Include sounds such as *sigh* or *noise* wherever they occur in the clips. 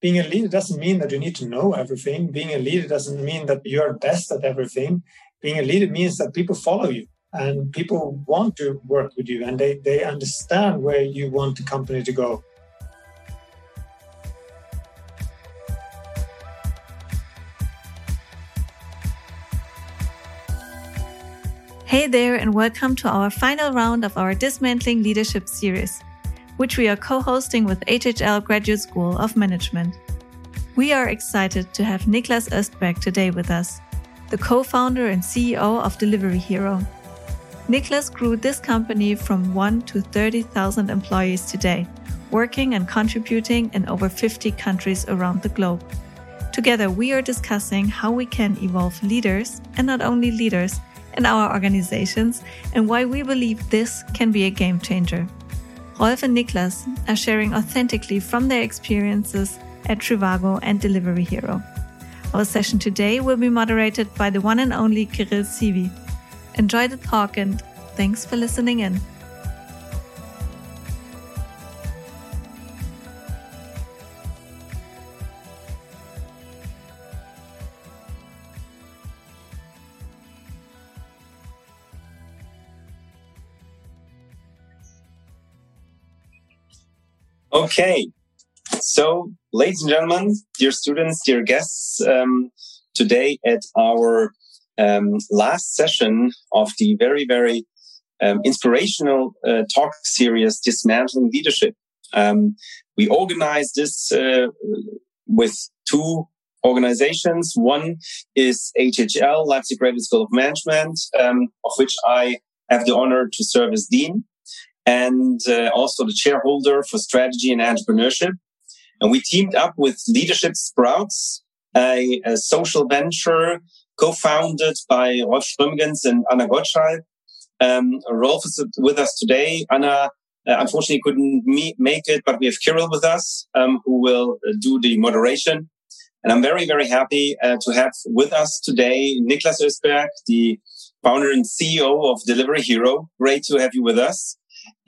being a leader doesn't mean that you need to know everything. Being a leader doesn't mean that you're best at everything. Being a leader means that people follow you and people want to work with you and they, they understand where you want the company to go. Hey there, and welcome to our final round of our Dismantling Leadership series, which we are co hosting with HHL Graduate School of Management. We are excited to have Niklas Östberg today with us, the co founder and CEO of Delivery Hero. Niklas grew this company from 1 to 30,000 employees today, working and contributing in over 50 countries around the globe. Together, we are discussing how we can evolve leaders, and not only leaders, in our organizations and why we believe this can be a game changer. Rolf and Niklas are sharing authentically from their experiences at Trivago and Delivery Hero. Our session today will be moderated by the one and only Kirill Sivi. Enjoy the talk and thanks for listening in. Okay, so ladies and gentlemen, dear students, dear guests, um, today at our um, last session of the very, very um, inspirational uh, talk series, Dismantling Leadership. Um, we organized this uh, with two organizations. One is HHL, Leipzig Graduate School of Management, um, of which I have the honor to serve as dean and uh, also the shareholder for strategy and entrepreneurship. And we teamed up with Leadership Sprouts, a, a social venture co-founded by Rolf Schrömgens and Anna Gottschalk. Um, Rolf is with us today. Anna uh, unfortunately couldn't meet, make it, but we have Kirill with us, um, who will uh, do the moderation. And I'm very, very happy uh, to have with us today Niklas Östberg, the founder and CEO of Delivery Hero. Great to have you with us.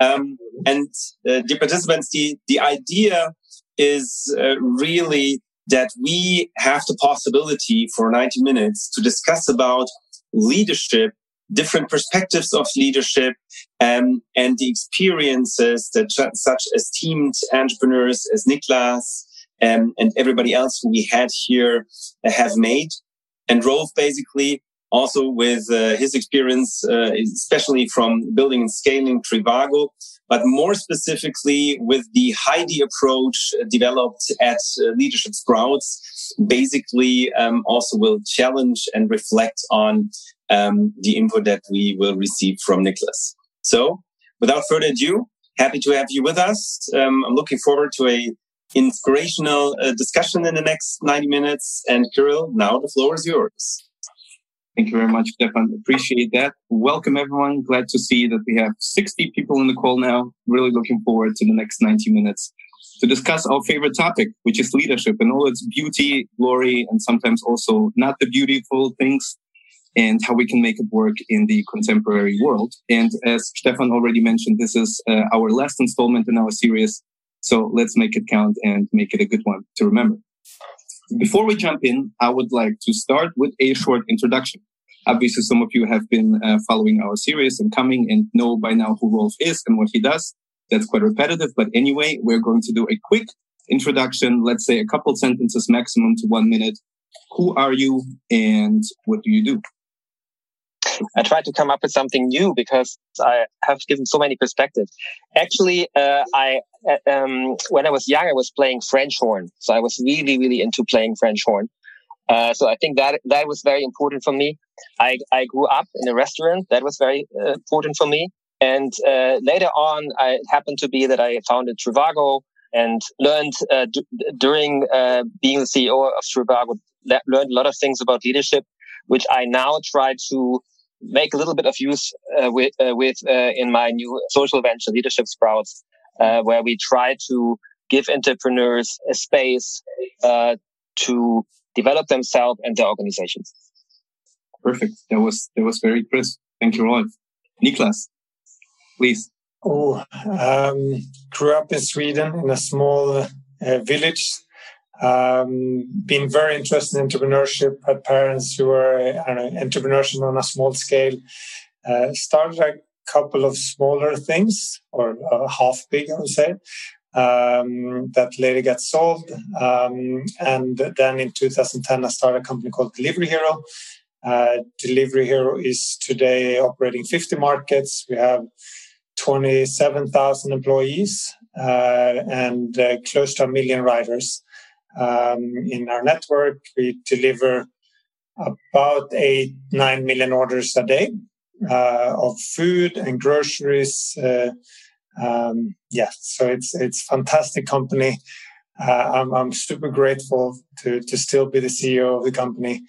Um, and uh, dear participants, the, the idea is uh, really that we have the possibility for 90 minutes to discuss about leadership, different perspectives of leadership, um, and the experiences that such esteemed entrepreneurs as Niklas um, and everybody else who we had here have made. And Rolf basically also with uh, his experience, uh, especially from building and scaling Trivago, but more specifically with the Heidi approach developed at uh, Leadership Sprouts, basically um, also will challenge and reflect on um, the input that we will receive from Niklas. So, without further ado, happy to have you with us. Um, I'm looking forward to a inspirational uh, discussion in the next 90 minutes. And Kirill, now the floor is yours. Thank you very much, Stefan. Appreciate that. Welcome, everyone. Glad to see that we have 60 people in the call now. Really looking forward to the next 90 minutes to discuss our favorite topic, which is leadership and all its beauty, glory, and sometimes also not the beautiful things and how we can make it work in the contemporary world. And as Stefan already mentioned, this is uh, our last installment in our series. So let's make it count and make it a good one to remember. Before we jump in, I would like to start with a short introduction. Obviously, some of you have been uh, following our series and coming and know by now who Rolf is and what he does. That's quite repetitive. But anyway, we're going to do a quick introduction. Let's say a couple sentences maximum to one minute. Who are you and what do you do? I tried to come up with something new because I have given so many perspectives. Actually, uh, I uh, um, when I was young, I was playing French horn, so I was really, really into playing French horn. Uh, so I think that that was very important for me. I, I grew up in a restaurant that was very uh, important for me. And uh, later on, I happened to be that I founded Trivago and learned uh, d- during being the CEO of Trivago, learned a lot of things about leadership, which I now try to make a little bit of use uh, with, uh, with uh, in my new social venture, Leadership Sprouts, uh, where we try to give entrepreneurs a space uh, to develop themselves and their organizations. Perfect. That was that was very crisp. Thank you, Rolf. Niklas, please. Oh, um, grew up in Sweden in a small uh, village. Um, been very interested in entrepreneurship. Had parents who were know, entrepreneurship on a small scale. Uh, started a couple of smaller things, or uh, half big, I would say. Um, that later got sold. Um, and then in 2010, I started a company called Delivery Hero. Uh, Delivery Hero is today operating 50 markets. We have 27,000 employees uh, and uh, close to a million riders um, in our network. We deliver about eight, nine million orders a day uh, of food and groceries. Uh, um, yeah, so it's it's fantastic company. Uh, I'm I'm super grateful to to still be the CEO of the company,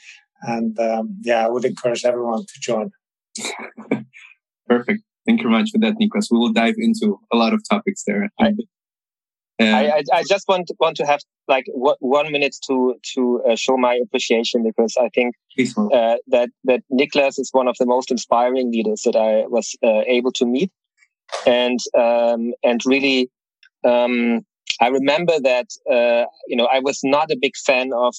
and um, yeah, I would encourage everyone to join. *laughs* Perfect. Thank you very much for that, Niklas. We will dive into a lot of topics there. I, I, I, just want to, want to have like one minute to to uh, show my appreciation because I think uh, that that Niklas is one of the most inspiring leaders that I was uh, able to meet, and um, and really, um, I remember that uh, you know I was not a big fan of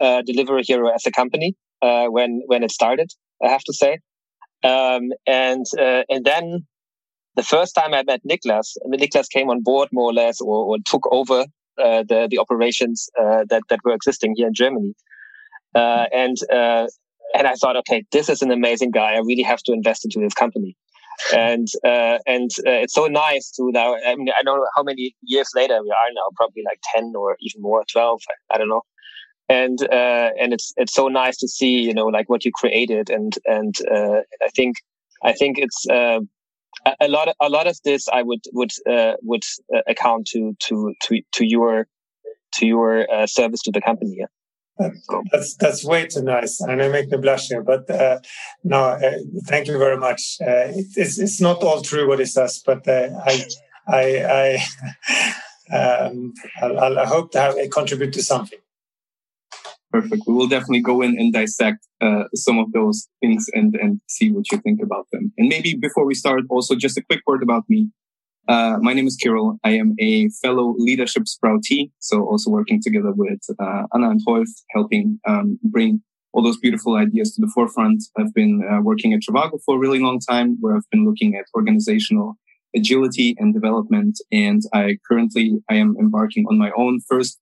uh, Delivery Hero as a company uh, when when it started. I have to say, um, and uh, and then the first time I met Niklas, Niklas came on board more or less, or, or took over uh, the the operations uh, that that were existing here in Germany. Uh, and uh, and I thought, okay, this is an amazing guy. I really have to invest into this company. And uh, and it's so nice to now. I mean, I don't know how many years later we are now. Probably like ten or even more, twelve. I, I don't know and uh, and it's it's so nice to see you know like what you created and and uh, I think I think it's uh, a lot of, a lot of this I would would uh, would uh, account to to to to your to your uh, service to the company. Yeah. That's that's way too nice, and I make me blush here. But uh, no, uh, thank you very much. Uh, it, it's it's not all true what he says, but I I I *laughs* um, I'll, I'll, hope to have contribute to something. Perfect. We will definitely go in and dissect uh, some of those things and, and see what you think about them. And maybe before we start, also just a quick word about me. Uh, my name is Kirill. I am a fellow leadership sproutee, so also working together with uh, Anna and Rolf, helping um, bring all those beautiful ideas to the forefront. I've been uh, working at Trivago for a really long time, where I've been looking at organizational agility and development. And I currently I am embarking on my own first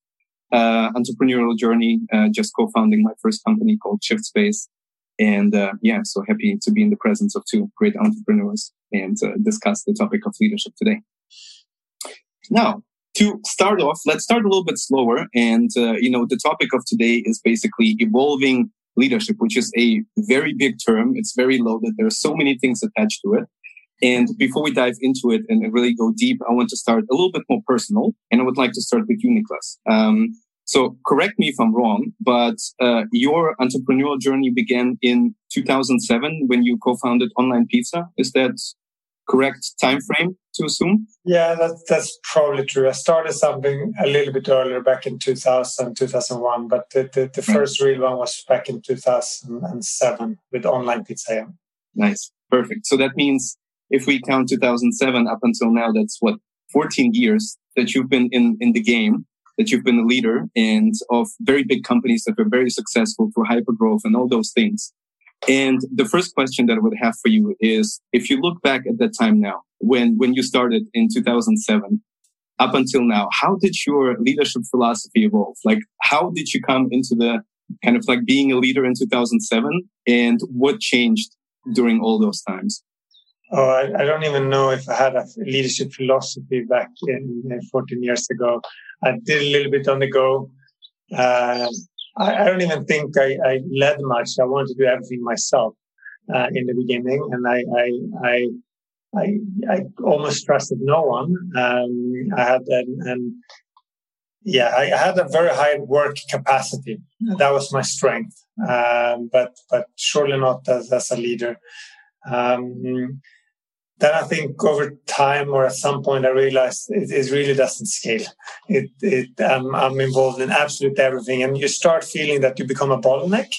uh, entrepreneurial journey, uh, just co-founding my first company called Shift Space. And uh, yeah, so happy to be in the presence of two great entrepreneurs and uh, discuss the topic of leadership today. Now, to start off, let's start a little bit slower. And, uh, you know, the topic of today is basically evolving leadership, which is a very big term. It's very loaded. There are so many things attached to it. And before we dive into it and really go deep, I want to start a little bit more personal. And I would like to start with you, Niklas. Um, so correct me if I'm wrong, but uh, your entrepreneurial journey began in 2007 when you co-founded Online Pizza. Is that correct time frame to assume? Yeah, that's, that's probably true. I started something a little bit earlier back in 2000, 2001, but the, the, the first real one was back in 2007 with Online Pizza. Nice. Perfect. So that means if we count 2007 up until now, that's what 14 years that you've been in, in the game, that you've been a leader and of very big companies that were very successful through hypergrowth and all those things. And the first question that I would have for you is, if you look back at that time now, when, when you started in 2007, up until now, how did your leadership philosophy evolve? Like, how did you come into the kind of like being a leader in 2007 and what changed during all those times? Oh, I, I, don't even know if I had a leadership philosophy back in, in 14 years ago. I did a little bit on the go. Uh, I, I, don't even think I, I, led much. I wanted to do everything myself uh, in the beginning, and I, I, I, I, almost trusted no one. Um, I had an, an yeah, I had a very high work capacity. That was my strength, um, but but surely not as, as a leader. Um, then I think over time or at some point I realized it, it really doesn't scale. It, it um, I'm involved in absolute everything, and you start feeling that you become a bottleneck.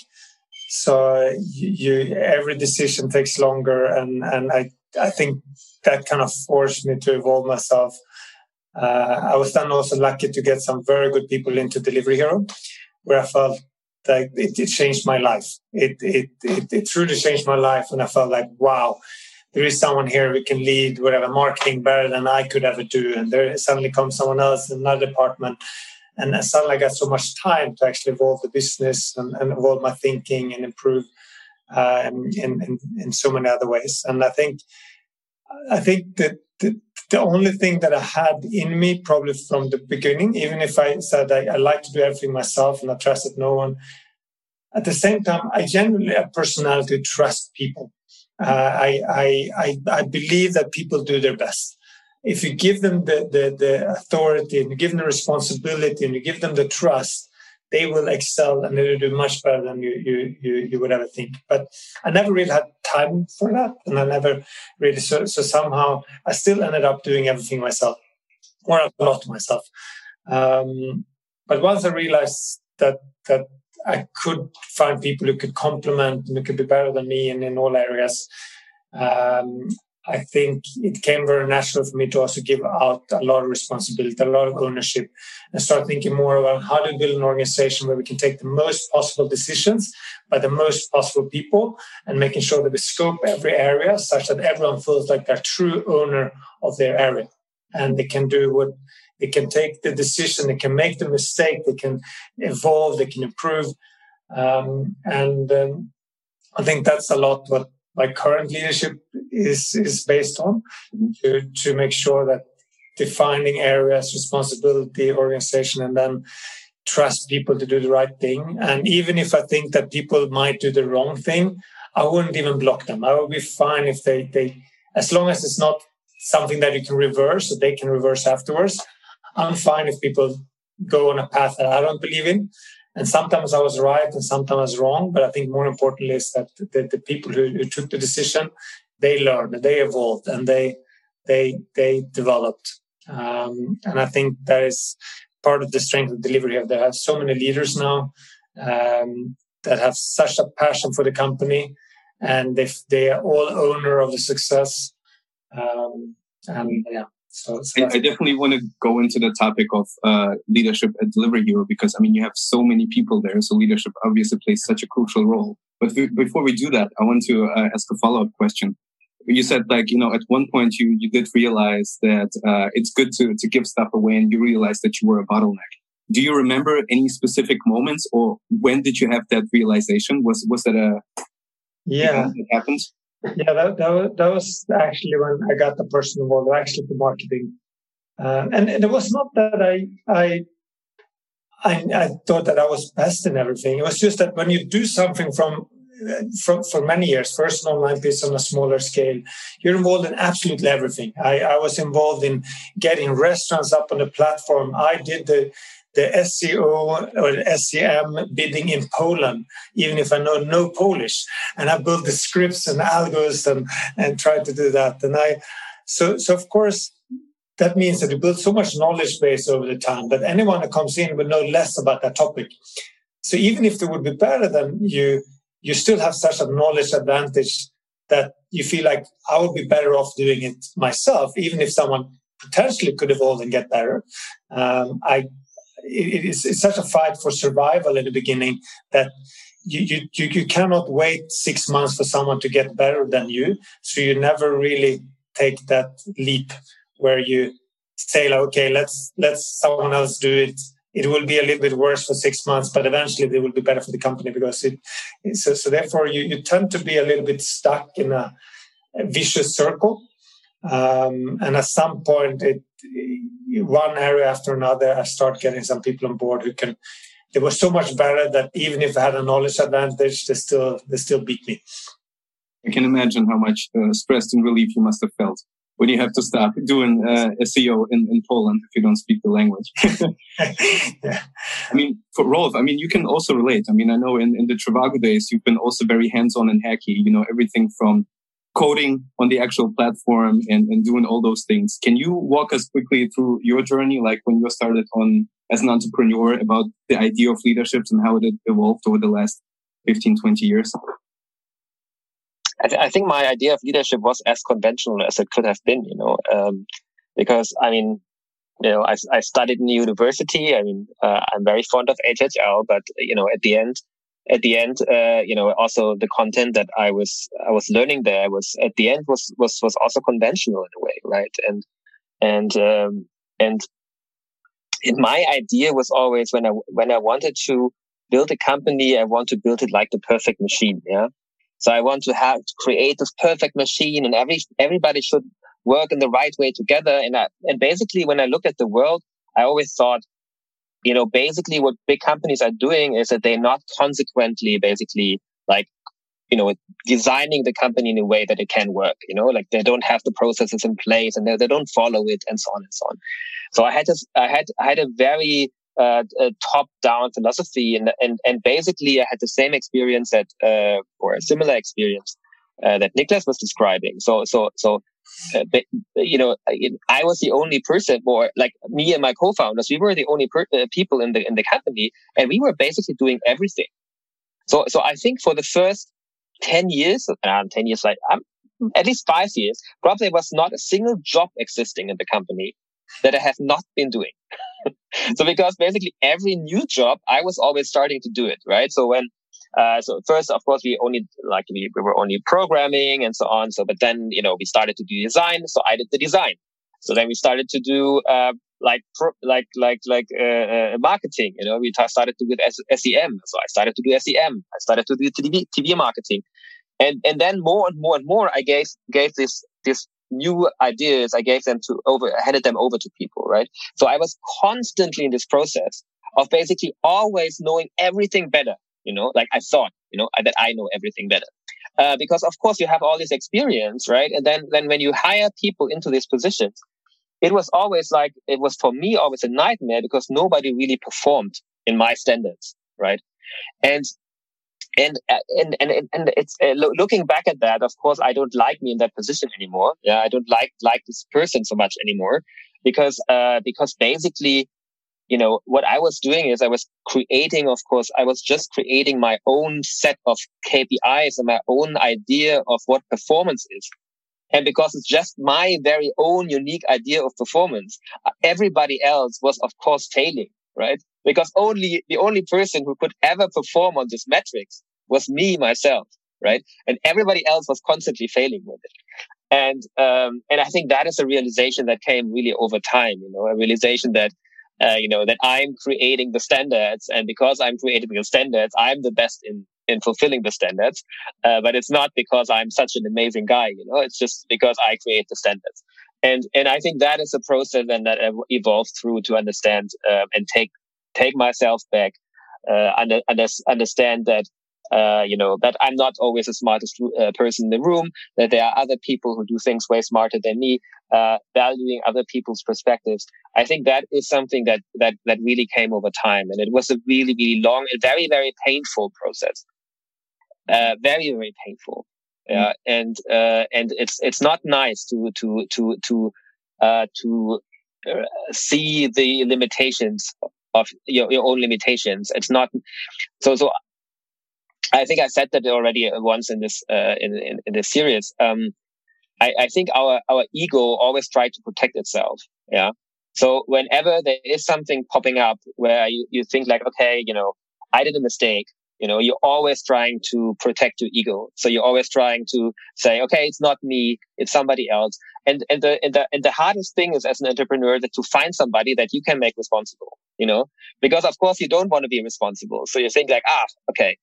So you, you every decision takes longer, and and I I think that kind of forced me to evolve myself Uh, I was then also lucky to get some very good people into Delivery Hero, where I felt like it, it changed my life. It, it, it, it truly changed my life. And I felt like, wow, there is someone here who can lead whatever marketing better than I could ever do. And there suddenly comes someone else in another department. And suddenly I got so much time to actually evolve the business and, and evolve my thinking and improve uh, in, in, in so many other ways. And I think I think that the, the, only thing that I had in me, probably from the beginning, even if I said I, I like to do everything myself and I trusted no one, at the same time, I generally have personality trust people. Uh, I, I, I, I believe that people do their best. If you give them the, the, the authority and you give them the responsibility and you give them the trust, they will excel and they will do much better than you, you, you, you would ever think. But I never really had time for that. And I never really, so, so somehow I still ended up doing everything myself or a lot myself. Um, but once I realized that, that I could find people who could complement and who could be better than me in, in all areas, um, I think it came very natural for me to also give out a lot of responsibility, a lot of ownership, and start thinking more about how to build an organization where we can take the most possible decisions by the most possible people and making sure that we scope every area such that everyone feels like they're true owner of their area and they can do what they can take the decision, they can make the mistake, they can evolve, they can improve. Um, and um, I think that's a lot what my current leadership is is based on to to make sure that defining areas, responsibility, organization, and then trust people to do the right thing. And even if I think that people might do the wrong thing, I wouldn't even block them. I would be fine if they they as long as it's not something that you can reverse, so they can reverse afterwards. I'm fine if people go on a path that I don't believe in. And sometimes I was right and sometimes wrong. But I think more importantly is that the, the people who, who, took the decision, they learned, they evolved, and they they they developed. Um, and I think that is part of the strength of Delivery Hero. There are so many leaders now um, that have such a passion for the company, and they they are all owner of the success. Um, and yeah, so, so I, I, definitely want to go into the topic of uh, leadership at Delivery Hero because I mean you have so many people there, so leadership obviously plays such a crucial role. But before we do that, I want to uh, ask a follow up question. You said like you know at one point you you did realize that uh, it's good to to give stuff away, and you realized that you were a bottleneck. Do you remember any specific moments, or when did you have that realization? Was was that a yeah that happened? Yeah, that, that, was, that was actually when I got the person involved, actually the marketing. Uh, and, and, it was not that I, I, I, I, thought that I was best in everything. It was just that when you do something from, from for many years, first an Online Pizza on a smaller scale, you're involved in absolutely everything. I, I was involved in getting restaurants up on the platform. I did the the SEO or the SEM bidding in Poland, even if I know no Polish. And I built the scripts and algos and, and tried to do that. And I, so, so of course, that means that you build so much knowledge base over the time that anyone who comes in will know less about that topic. So even if they would be better than you, you still have such a knowledge advantage that you feel like I would be better off doing it myself, even if someone potentially could evolve and get better. Um, I it is it's such a fight for survival in the beginning that you, you, you cannot wait six months for someone to get better than you. So you never really take that leap where you say, like, okay, let's let someone else do it. It will be a little bit worse for six months, but eventually they will be better for the company because it. So, so therefore, you, you tend to be a little bit stuck in a, a vicious circle, um, and at some point, it one area after another, I start getting some people on board who can. They were so much better that even if I had a knowledge advantage, they still they still beat me. I can imagine how much uh, stress and relief you must have felt when you have to start doing uh, SEO in, in Poland if you don't speak the language. yeah. *laughs* I mean, for Rolf, I mean, you can also relate. I mean, I know in, in the Trivago days, you've been also very hands-on and hacky, you know, everything from coding on the actual platform and, and doing all those things. Can you walk us quickly through your journey, like when you started on as an entrepreneur about the idea of leaderships and how it evolved over the last 15, 20 years? I, th- I think my idea of leadership was as conventional as it could have been, you know, um, because I mean, you know, I, I studied in university. I mean, uh, I'm very fond of HHL, but you know, at the end, at the end, uh, you know, also the content that I was I was learning there was at the end was was was also conventional in a way, right? And and um, and and my idea was always when I when I wanted to build a company, I want to build it like the perfect machine, yeah. So I want to have to create this perfect machine, and every everybody should work in the right way together. And I, and basically, when I look at the world, I always thought you know, basically what big companies are doing is that they're not consequently basically like, you know, designing the company in a way that it can work, you know, like they don't have the processes in place and they, they don't follow it and so on and so on. So I had this, I had, I had a very, uh, a top-down philosophy, and and and basically, I had the same experience that, uh, or a similar experience uh, that Niklas was describing. So so so uh, you know, I was the only person, or like me and my co-founders, we were the only per- uh, people in the in the company, and we were basically doing everything. So, so I think for the first ten years, uh, ten years, like um, at least five years, probably was not a single job existing in the company that I have not been doing. *laughs* so, because basically every new job, I was always starting to do it, right? So when uh, so first, of course, we only like we, we were only programming and so on. So, but then you know we started to do design. So I did the design. So then we started to do uh, like like like like uh, uh marketing. You know, we started to with SEM. So I started to do SEM. I started to do TV, TV marketing, and and then more and more and more, I gave gave this this new ideas. I gave them to over handed them over to people. Right. So I was constantly in this process of basically always knowing everything better you know, like I thought, you know, that I know everything better. Uh, because of course you have all this experience, right? And then, then when you hire people into these positions, it was always like, it was for me always a nightmare because nobody really performed in my standards, right? And, and, and, and, and it's uh, lo- looking back at that, of course, I don't like me in that position anymore. Yeah. I don't like, like this person so much anymore because, uh, because basically you know, what I was doing is I was creating, of course, I was just creating my own set of KPIs and my own idea of what performance is. And because it's just my very own unique idea of performance, everybody else was, of course, failing, right? Because only the only person who could ever perform on this metrics was me, myself, right? And everybody else was constantly failing with it. And, um, and I think that is a realization that came really over time, you know, a realization that uh, you know, that I'm creating the standards. And because I'm creating the standards, I'm the best in, in fulfilling the standards. Uh, but it's not because I'm such an amazing guy, you know, it's just because I create the standards. And, and I think that is a process and that evolved through to understand, uh, and take, take myself back, uh, under, understand that uh, you know, that I'm not always the smartest uh, person in the room, that there are other people who do things way smarter than me, uh, valuing other people's perspectives. I think that is something that, that, that really came over time. And it was a really, really long and very, very painful process. Uh, very, very painful. Yeah. Mm-hmm. And, uh, and it's, it's not nice to, to, to, to, uh, to, see the limitations of your, your own limitations. It's not so. So I think I said that already once in this uh, in, in, in this series. Um, I, I think our our ego always tries to protect itself. Yeah. So whenever there is something popping up where you, you think like, okay, you know, I did a mistake. You know, you're always trying to protect your ego. So you're always trying to say, okay, it's not me, it's somebody else. And and the and the and the hardest thing is as an entrepreneur that to find somebody that you can make responsible. You know, because of course you don't want to be responsible. So you think like, ah, okay,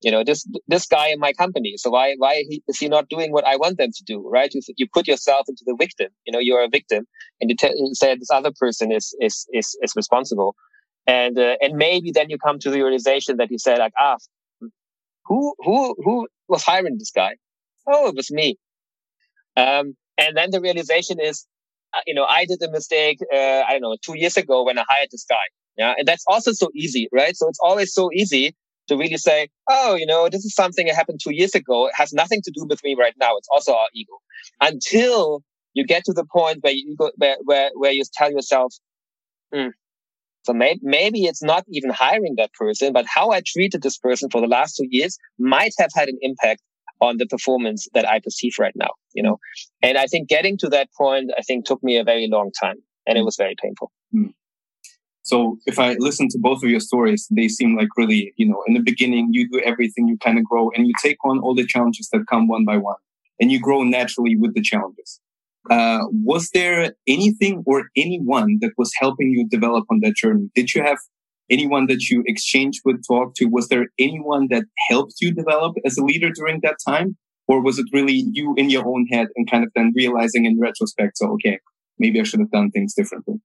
you know this this guy in my company. So why why is he not doing what i want them to do right? You, you put yourself into the victim. You know you're a victim and you, t- say this other person is is is, is responsible. And uh, and maybe then you come to the realization that you say like ah who who who was hiring this guy? Oh it was me. Um and then the realization is uh, you know i did a mistake uh, i don't know two years ago when i hired this guy. Yeah. And that's also so easy right? So it's always so easy to really say, oh, you know, this is something that happened two years ago. It has nothing to do with me right now. It's also our ego. Until you get to the point where you go, where, where, where you tell yourself, hmm, so may- maybe it's not even hiring that person, but how I treated this person for the last two years might have had an impact on the performance that I perceive right now, you know? And I think getting to that point, I think took me a very long time. and it was very painful. Mm. So if I listen to both of your stories, they seem like really, you know, in the beginning, you do everything, you kind of grow and you take on all the challenges that come one by one and you grow naturally with the challenges. Uh, was there anything or anyone that was helping you develop on that journey? Did you have anyone that you exchanged with, talk to? Was there anyone that helped you develop as a leader during that time? Or was it really you in your own head and kind of then realizing in retrospect, so, okay, maybe I should have done things differently?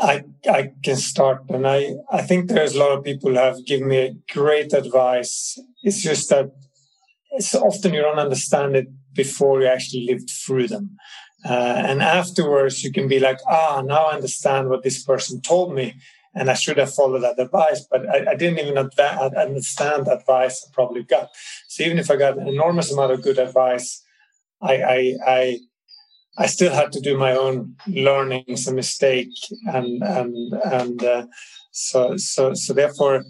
I I can start, and I I think there's a lot of people who have given me great advice. It's just that it's often you don't understand it before you actually lived through them, uh, and afterwards you can be like, ah, now I understand what this person told me, and I should have followed that advice, but I, I didn't even understand the advice I probably got. So even if I got an enormous amount of good advice, I I, I I still had to do my own learnings and mistake, and and and uh, so so so therefore,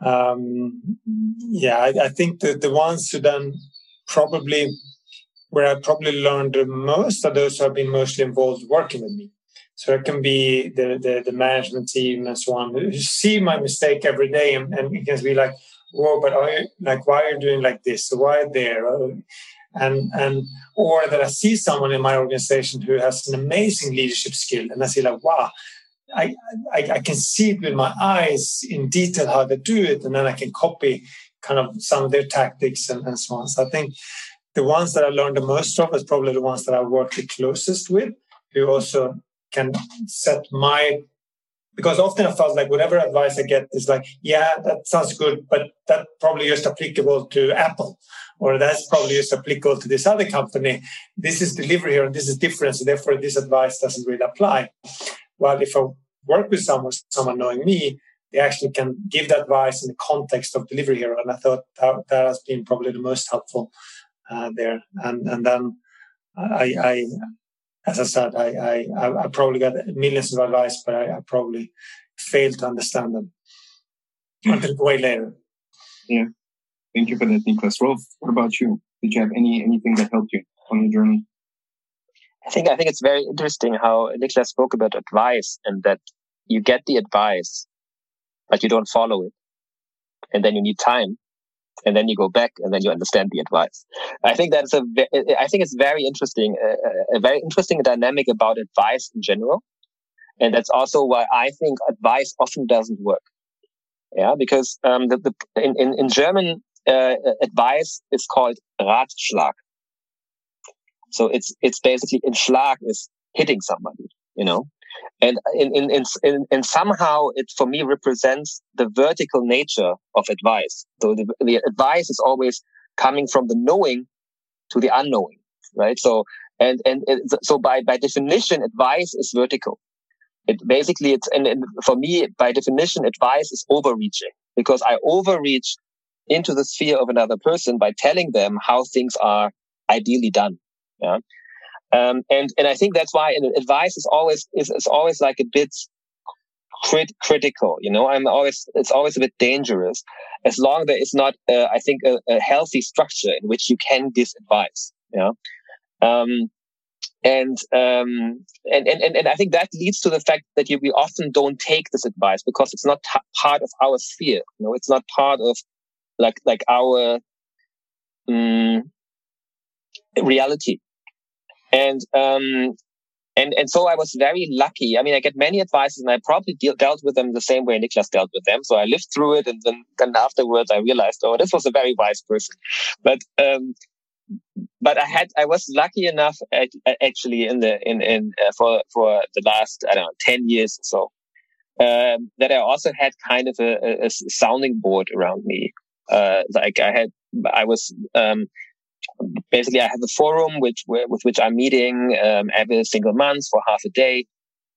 um, yeah, I, I think that the ones who then probably where I probably learned the most are those who have been mostly involved working with me. So it can be the, the, the management team and so on who see my mistake every day and, and it can be like, whoa, but are you, like, why are you doing like this? Why there? And and or that I see someone in my organization who has an amazing leadership skill, and I see like, wow, I, I, I can see it with my eyes in detail how they do it, and then I can copy kind of some of their tactics and, and so on. So I think the ones that I learned the most of is probably the ones that I work the closest with, who also can set my because often I felt like whatever advice I get is like, yeah, that sounds good, but that probably just applicable to Apple, or that's probably just applicable to this other company. This is Delivery Hero, and this is different, so therefore this advice doesn't really apply. Well, if I work with someone, someone knowing me, they actually can give that advice in the context of delivery hero, and I thought that, that has been probably the most helpful uh, there. And and then I, I as I said, I, I, I probably got millions of advice, but I, I probably failed to understand them until way later. Yeah. Thank you for that, Niklas. Rolf, what about you? Did you have any anything that helped you on your journey? I think I think it's very interesting how Niklas spoke about advice and that you get the advice, but you don't follow it. And then you need time and then you go back and then you understand the advice. I think that's a, I think it's very interesting, a, a very interesting dynamic about advice in general. And that's also why I think advice often doesn't work. Yeah, because um, the, the in, in, in German uh, advice is called Ratschlag. So it's it's basically in Schlag is hitting somebody, you know and in, in, in, in, somehow it for me represents the vertical nature of advice. So the, the advice is always coming from the knowing to the unknowing, right? So, and, and so by, by definition, advice is vertical. It basically, it's, and, and for me, by definition, advice is overreaching because I overreach into the sphere of another person by telling them how things are ideally done. Yeah. Um, and, and I think that's why advice is always, is, is always like a bit crit- critical. You know, I'm always, it's always a bit dangerous as long as there is not, uh, I think, a, a, healthy structure in which you can give advice. Yeah. Um, and, um, and, and, and I think that leads to the fact that you, we often don't take this advice because it's not t- part of our sphere. You know, it's not part of like, like our, um, reality. And, um, and, and so I was very lucky. I mean, I get many advices and I probably deal, dealt with them the same way Niklas dealt with them. So I lived through it. And then, then afterwards I realized, oh, this was a very wise person. But, um, but I had, I was lucky enough actually in the, in, in, uh, for, for the last, I don't know, 10 years or so. Um, that I also had kind of a, a sounding board around me. Uh, like I had, I was, um, basically I have a forum which with which I'm meeting um, every single month for half a day,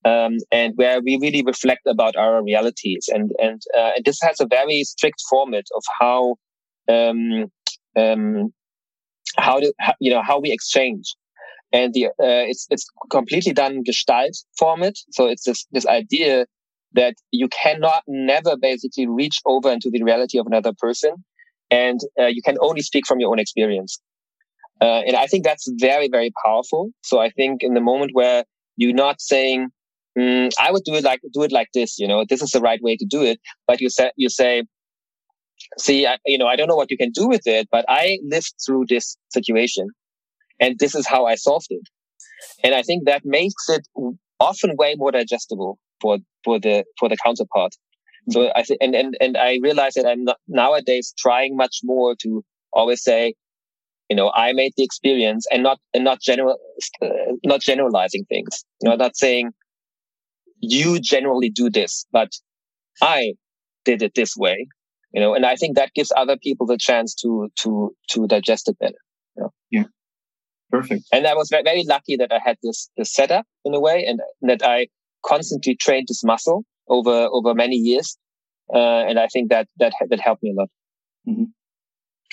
um, and where we really reflect about our realities. And and, uh, and this has a very strict format of how um, um, how do how, you know how we exchange. And the uh, it's it's completely done Gestalt format. So it's this this idea that you cannot never basically reach over into the reality of another person and uh, you can only speak from your own experience. Uh, and I think that's very, very powerful. So I think in the moment where You're not saying, mm, I would do it like, do it like this, you know, this is the right way to do it. But you say, you say, see, I, you know, I don't know what you can do with it, but I lived through this situation and this is how I solved it. And I think that makes it often way more digestible for, for the, for the counterpart. So I think, and, and, and I realize that I'm not, nowadays trying much more to always say, you know, I made the experience and not, and not general, uh, not generalizing things, you know, not saying you generally do this, but I did it this way, you know, and I think that gives other people the chance to, to, to digest it better. You know? Yeah. Perfect. And I was very lucky that I had this, this setup in a way and that I constantly trained this muscle over, over many years. Uh, and I think that, that, that helped me a lot. Mm-hmm.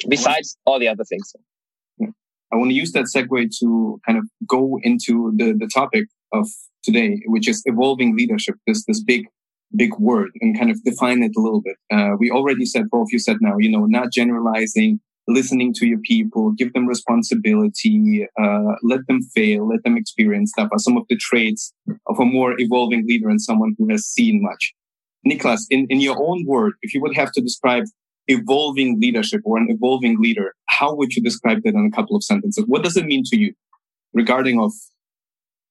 Besides all the other things. I want to use that segue to kind of go into the, the topic of today, which is evolving leadership. This, this big, big word and kind of define it a little bit. Uh, we already said, both you said now, you know, not generalizing, listening to your people, give them responsibility, uh, let them fail, let them experience stuff are some of the traits of a more evolving leader and someone who has seen much. Niklas, in, in your own word, if you would have to describe evolving leadership or an evolving leader, how would you describe that in a couple of sentences? What does it mean to you regarding of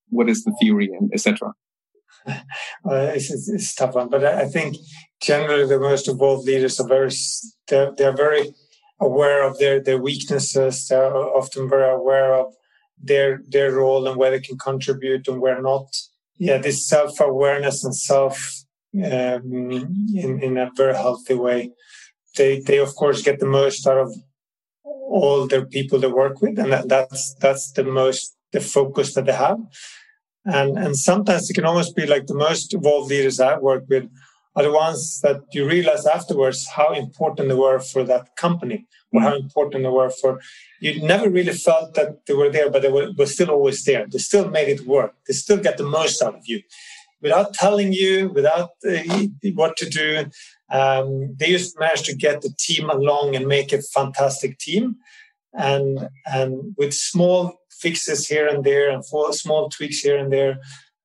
what is the theory and etc.? *laughs* Well, it's, it's, a tough one, but I think generally the most evolved leaders are very they're, they're very aware of their their weaknesses. They're often very aware of their their role and where they can contribute and where not. Yeah, this self awareness and self um, in in a very healthy way. They they of course get the most out of all their people they work with, and that, that's that's the most the focus that they have. And and sometimes it can almost be like the most evolved leaders I work with are the ones that you realize afterwards how important they were for that company or how important they were for you never really felt that they were there but they were, were still always there. They still made it work. They still get the most out of you. Without telling you without uh, what to do um, they just managed to get the team along and make a fantastic team. And and with small fixes here and there and small tweaks here and there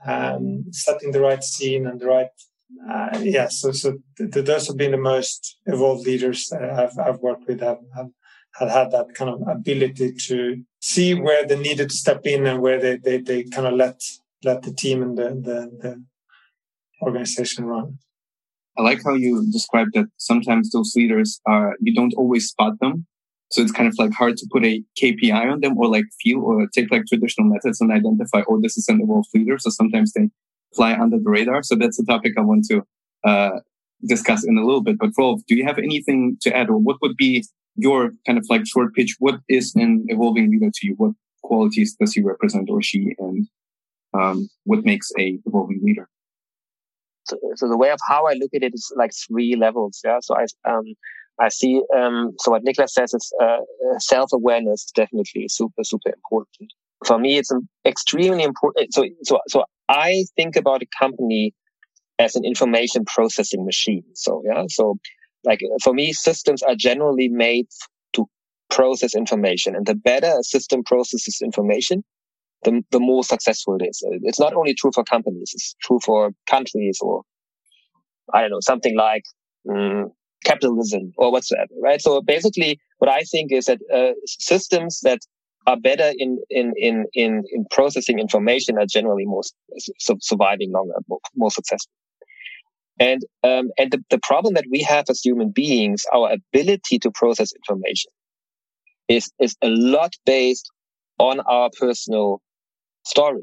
um, setting the right scene and the right uh, yeah, so so th- those have been the most evolved leaders I've, I've worked with. Have, have, have had that kind of ability to see where they needed to step in and where they, they, they kind of let let the team and the, the, the organization run. I like how you described that sometimes those leaders are you don't always spot them. So it's kind of like hard to put a KPI on them or like feel or take like traditional methods and identify, oh, this is an evolved leader. So sometimes they fly under the radar. So that's a topic I want to uh, discuss in a little bit. But Rolf, do you have anything to add, or what would be your kind of like short pitch? What is an evolving leader to you? What qualities does he represent or she, and um, what makes a evolving leader? So, so the way of how I look at it is like three levels. Yeah. So I um, I see. Um, so what Niklas says is uh, self awareness definitely super super important. For me, it's extremely important. So so so I think about a company as an information processing machine. So, yeah. So like for me, systems are generally made to process information and the better a system processes information, the, the more successful it is. It's not only true for companies, it's true for countries or I don't know, something like mm, capitalism or whatsoever, right? So basically what I think is that uh, systems that are better in in in in, in processing information are generally more su- surviving longer, more, more successful. And um, and the, the problem that we have as human beings, our ability to process information, is is a lot based on our personal story.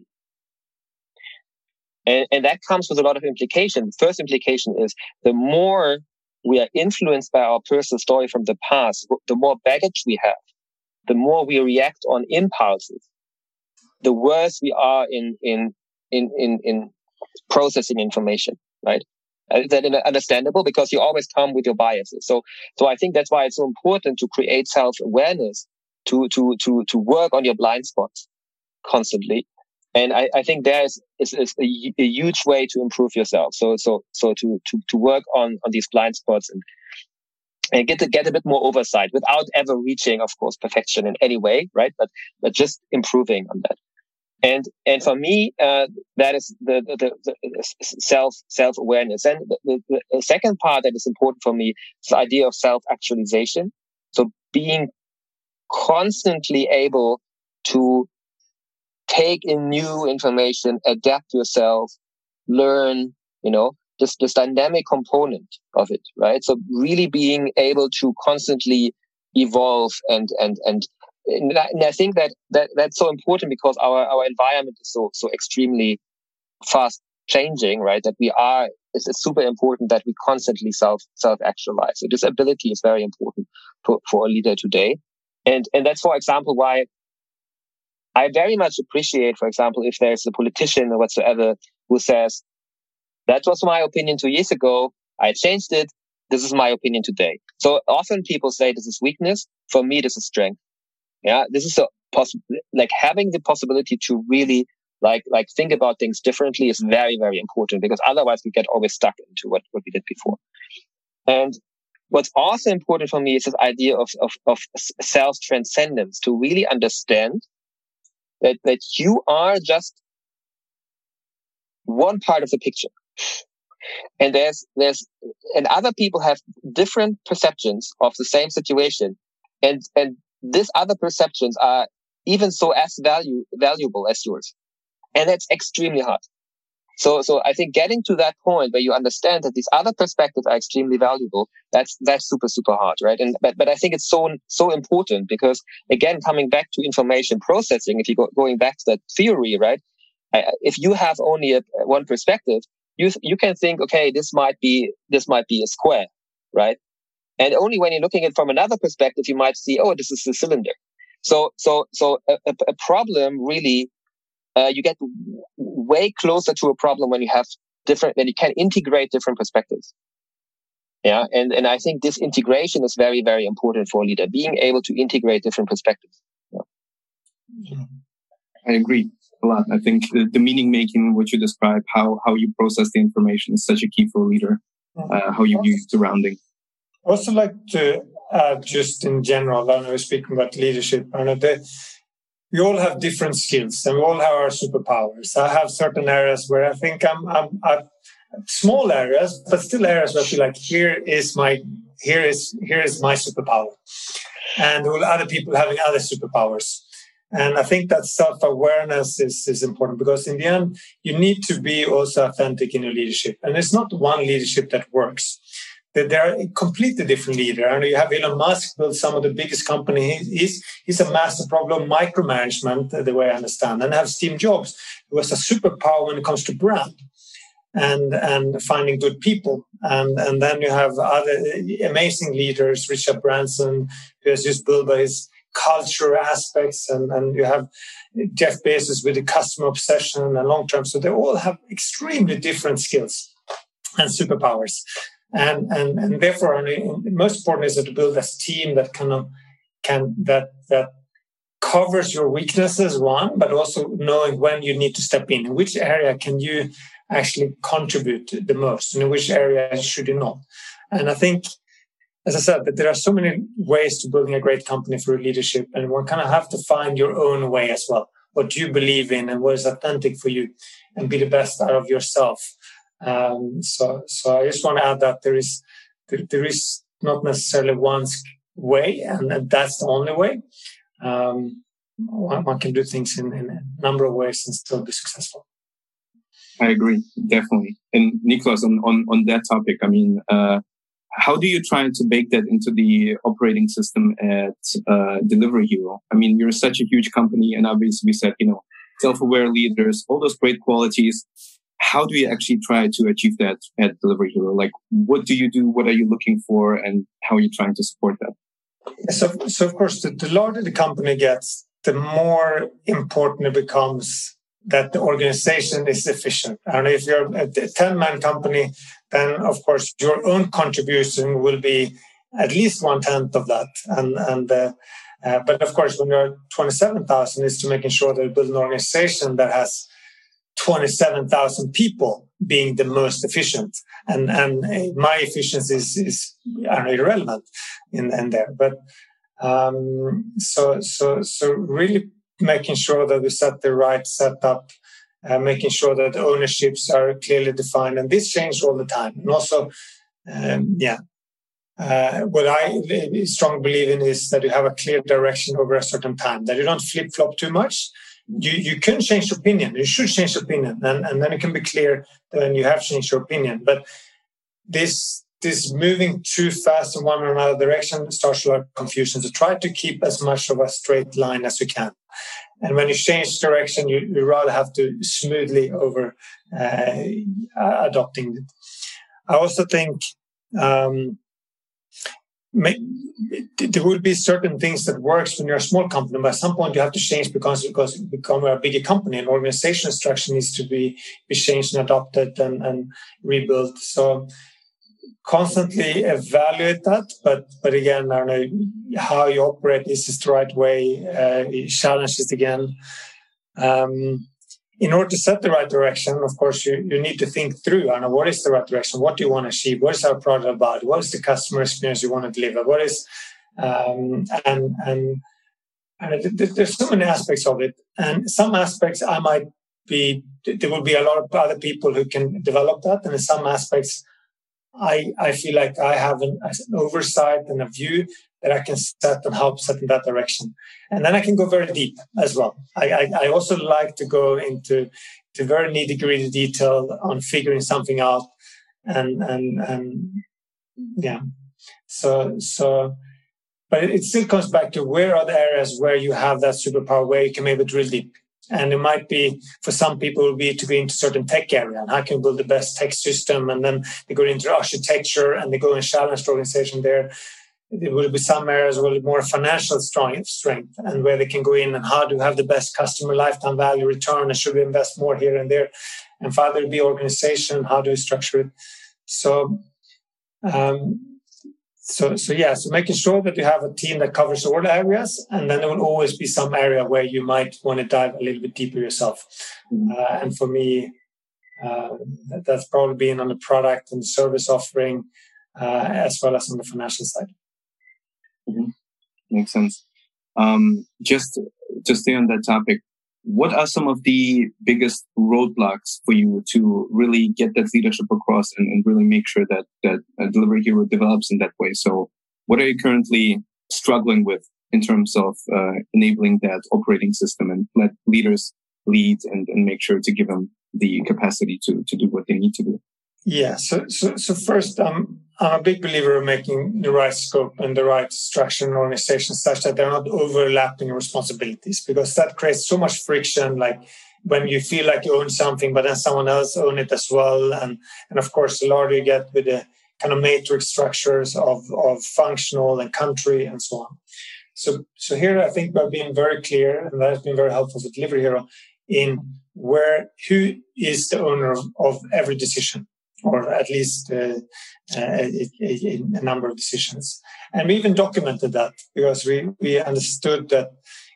And, and that comes with a lot of implication. The first implication is the more we are influenced by our personal story from the past, the more baggage we have, the more we react on impulses, the worse we are in, in, in, in, in processing information, right? Is that understandable? Because you always come with your biases. So, so I think that's why it's so important to create self-awareness, to, to, to, to work on your blind spots constantly. And I, I think there is, is, is a, a, huge way to improve yourself. So, so, so to, to, to work on, on these blind spots and, and get to get a bit more oversight without ever reaching, of course, perfection in any way, right? But but just improving on that. And and for me, uh, that is the, the, the, self self awareness. And the, the, second part that is important for me is the idea of self actualization. So being constantly able to take in new information, adapt yourself, learn, you know, this, this dynamic component of it, right? So really being able to constantly evolve and, and, and, and I think that, that that's so important because our, our environment is so, so extremely fast changing, right? That we are, it's, it's super important that we constantly self, self actualize. So this ability is very important for, for a leader today. And, and that's, for example, why I very much appreciate, for example, if there's a politician or whatsoever who says, that was my opinion two years ago. I changed it. This is my opinion today. So often people say this is weakness. For me, this is strength. Yeah. This is a possible, like having the possibility to really like, like think about things differently is very, very important because otherwise we get always stuck into what, what we did before. And what's also important for me is this idea of, of, of self transcendence to really understand that, that you are just one part of the picture. And there's, there's, and other people have different perceptions of the same situation. And, and these other perceptions are even so as value, valuable as yours. And that's extremely hard. So, so I think getting to that point where you understand that these other perspectives are extremely valuable, that's, that's super, super hard, right? And, but, but I think it's so, so important because again, coming back to information processing, if you go, going back to that theory, right? if you have only a, one perspective, you, you can think, okay, this might be, this might be a square, right? And only when you're looking at it from another perspective, you might see, oh, this is a cylinder. So, so, so a, a problem really uh, you get way closer to a problem when you have different, when you can integrate different perspectives. Yeah. And, and I think this integration is very, very important for a leader, being able to integrate different perspectives. Yeah. I agree a lot. I think the, the meaning making, what you describe, how, how you process the information is such a key for a leader, uh, how you view surrounding. Also like to add just in general, I know we're speaking about leadership, I we all have different skills and we all have our superpowers. I have certain areas where I think I'm, I'm, I'm small areas, but still areas where I feel like here is my, here is, here is my superpower. And other people having other superpowers. And I think that self awareness is, is important because in the end, you need to be also authentic in your leadership. And it's not one leadership that works they're a completely different leader. And you have Elon Musk build some of the biggest company. He's, he's a master problem micromanagement, uh, the way I understand. And have Steve Jobs, who has a superpower when it comes to brand and, and finding good people. And, and then you have other uh, amazing leaders, Richard Branson, who has just built his culture aspects. And, and you have Jeff Bezos with the customer obsession and long term. So they all have extremely different skills and superpowers and and and therefore, I mean, most important is to build a team that kind of um, can that that covers your weaknesses one, but also knowing when you need to step in. In which area can you actually contribute the most, and in which area should you not? And I think, as I said, that there are so many ways to building a great company through leadership, and one kind of have to find your own way as well. What you believe in and what is authentic for you, and be the best out of yourself. Um, so, so I just want to add that there is there, there is not necessarily one way, and that's the only way. Um, one, one, can do things in, in, a number of ways and still be successful. I agree, definitely. And Niklas, on on, on that topic, I mean, uh, how do you try to bake that into the operating system at uh, Delivery Hero? I mean, you're such a huge company, and obviously, we said, you know, self-aware leaders, all those great qualities how do you actually try to achieve that at Delivery Hero? Like, what do you do? What are you looking for? And how are you trying to support that? So, so of course, the, the larger the company gets, the more important it becomes that the organization is efficient. And if you're a 10 man company, then of course your own contribution will be at least one tenth of that. And, and, uh, uh, but of course, when you're 27,000, it's to making sure that you build an organization that has 27,000 people being the most efficient. And, and my efficiency is, is irrelevant in, in there. But um, so, so, so really making sure that we set the right setup, uh, making sure that ownerships are clearly defined. And this changes all the time. And also, um, yeah, uh, what I strongly believe in is that you have a clear direction over a certain time, that you don't flip flop too much. You, you can change opinion. You should change opinion. And, and then it can be clear when you have changed your opinion. But this this moving too fast in one or another direction starts a lot of confusion. So try to keep as much of a straight line as you can. And when you change direction, you, you rather have to smoothly over uh, adopting it. I also think um, there will be certain things that works when you're a small company, but at some point you have to change because because you become a bigger company and organizational structure needs to be, be changed and adopted and, and rebuilt. So constantly evaluate that. But but again, I don't know how you operate. Is this the right way? Uh, challenge it again. Um, in order to set the right direction, of course, you, you need to think through. I know what is the right direction. What do you want to achieve? What is our product about? What is the customer experience you want to deliver? What is um, and and and there's so many aspects of it, and some aspects I might be there will be a lot of other people who can develop that, and in some aspects I, I feel like I have an, an, oversight and a view that I can set and help set in that direction. And then I can go very deep as well. I, I, I also like to go into to very nitty gritty detail on figuring something out and, and, and yeah. So, so, but it still comes back to where are the areas where you have that superpower where you can maybe drill deep and it might be for some people will be to go into certain tech area and how can build the best tech system? And then they go into architecture and they go and challenge the organization there. There will be some areas with more financial strength and where they can go in and how to have the best customer lifetime value return and should we invest more here and there? And further be organization how do we structure it? So um, so so yeah so making sure that you have a team that covers all the areas and then there will always be some area where you might want to dive a little bit deeper yourself mm-hmm. uh, and for me uh, that's probably been on the product and service offering uh, as well as on the financial side mm-hmm. makes sense um, just to stay on that topic what are some of the biggest roadblocks for you to really get that leadership across and, and really make sure that that delivery hero develops in that way? So what are you currently struggling with in terms of uh, enabling that operating system and let leaders lead and, and make sure to give them the capacity to to do what they need to do yeah. So, so, so first, um, I'm a big believer of making the right scope and the right structure and organization such that they're not overlapping responsibilities because that creates so much friction. Like when you feel like you own something, but then someone else own it as well. And, and of course, the larger you get with the kind of matrix structures of, of functional and country and so on. So, so here I think we're being very clear, and that has been very helpful for Delivery Hero in where who is the owner of, of every decision or at least uh, uh, a, a, a, number of decisions. And we even documented that because we, we understood that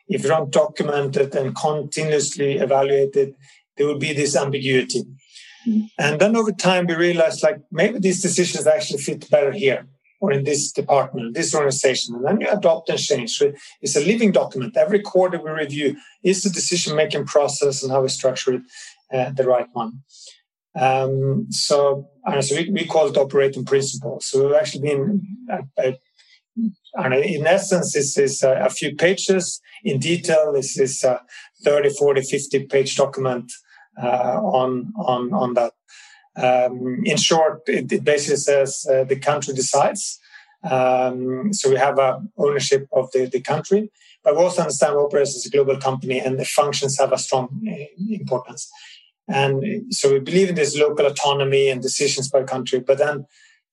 if you don't document it and continuously evaluate it, there will be this ambiguity. Mm-hmm. And then over time, we realized like maybe these decisions actually fit better here or in this department, this organization. And then you adopt and change. So it's a living document. Every quarter we review is the decision making process and how we structure it uh, the right one. Um, so, so we, we, call it operating principles. So we've actually been, uh, uh, in essence, this is a, a, few pages. In detail, this is a 30, 40, 50 page document uh, on, on, on that. Um, in short, it, it basically says uh, the country decides. Um, so we have a ownership of the, the country, but we also understand we operate as a global company and the functions have a strong uh, importance. And so we believe in this local autonomy and decisions by country. But then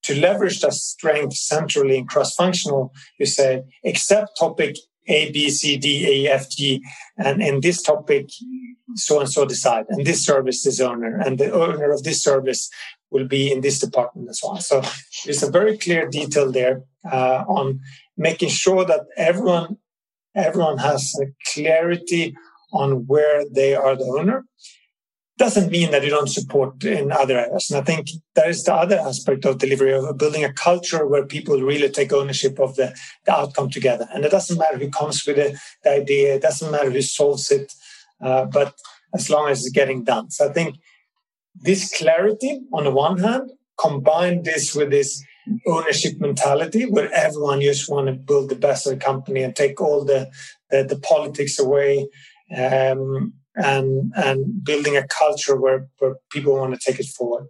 to leverage that strength centrally and cross functional, you say, except topic A, B, C, D, A, F, G, and in this topic, so and so decide. And this service is owner, and the owner of this service will be in this department as well. So there's a very clear detail there uh, on making sure that everyone everyone has a clarity on where they are the owner doesn't mean that you don't support in other areas. And I think that is the other aspect of delivery of building a culture where people really take ownership of the, the outcome together. And it doesn't matter who comes with the, the idea, it doesn't matter who solves it, uh, but as long as it's getting done. So I think this clarity on the one hand, combine this with this ownership mentality where everyone just want to build the best of the company and take all the, the, the politics away. Um, and and building a culture where, where people want to take it forward.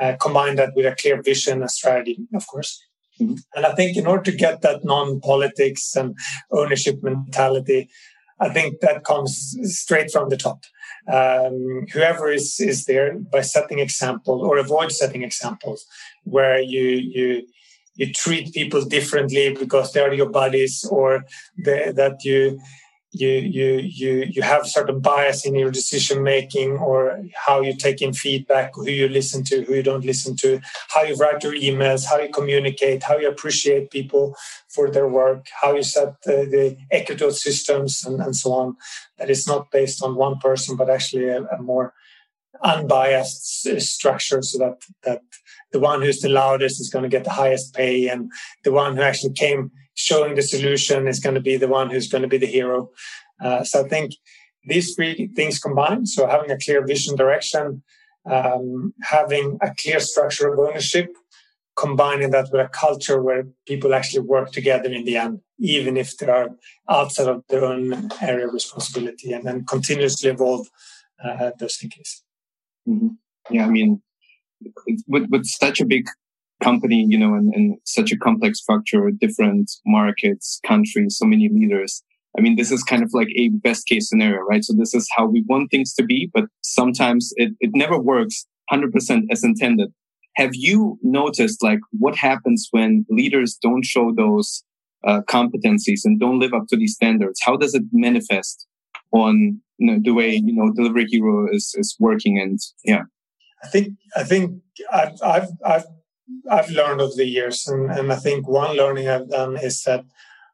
Uh, combine that with a clear vision and strategy, of course. Mm-hmm. And I think in order to get that non-politics and ownership mentality, I think that comes straight from the top. Um, whoever is is there by setting example or avoid setting examples where you you you treat people differently because they are your buddies or the, that you you you you you have certain bias in your decision making or how you take in feedback who you listen to who you don't listen to how you write your emails how you communicate how you appreciate people for their work how you set the, the equity systems and, and so on that is not based on one person but actually a, a more unbiased structure so that that the one who's the loudest is going to get the highest pay and the one who actually came showing the solution is going to be the one who's going to be the hero. Uh, so I think these three things combined, so having a clear vision direction, um, having a clear structure of ownership, combining that with a culture where people actually work together in the end, even if they are outside of their own area of responsibility, and then continuously evolve uh, those thinkings. Mm-hmm. Yeah, I mean, with with such a big company, you know, and, such a complex structure, different markets, countries, so many leaders. I mean, this is kind of like a best case scenario, right? So this is how we want things to be, but sometimes it, it never works 100% as intended. Have you noticed like what happens when leaders don't show those uh, competencies and don't live up to these standards? How does it manifest on you know, the way, you know, delivery hero is, is working? And yeah. I think, I think I've, I've, I've I've learned over the years, and, and I think one learning I've done is that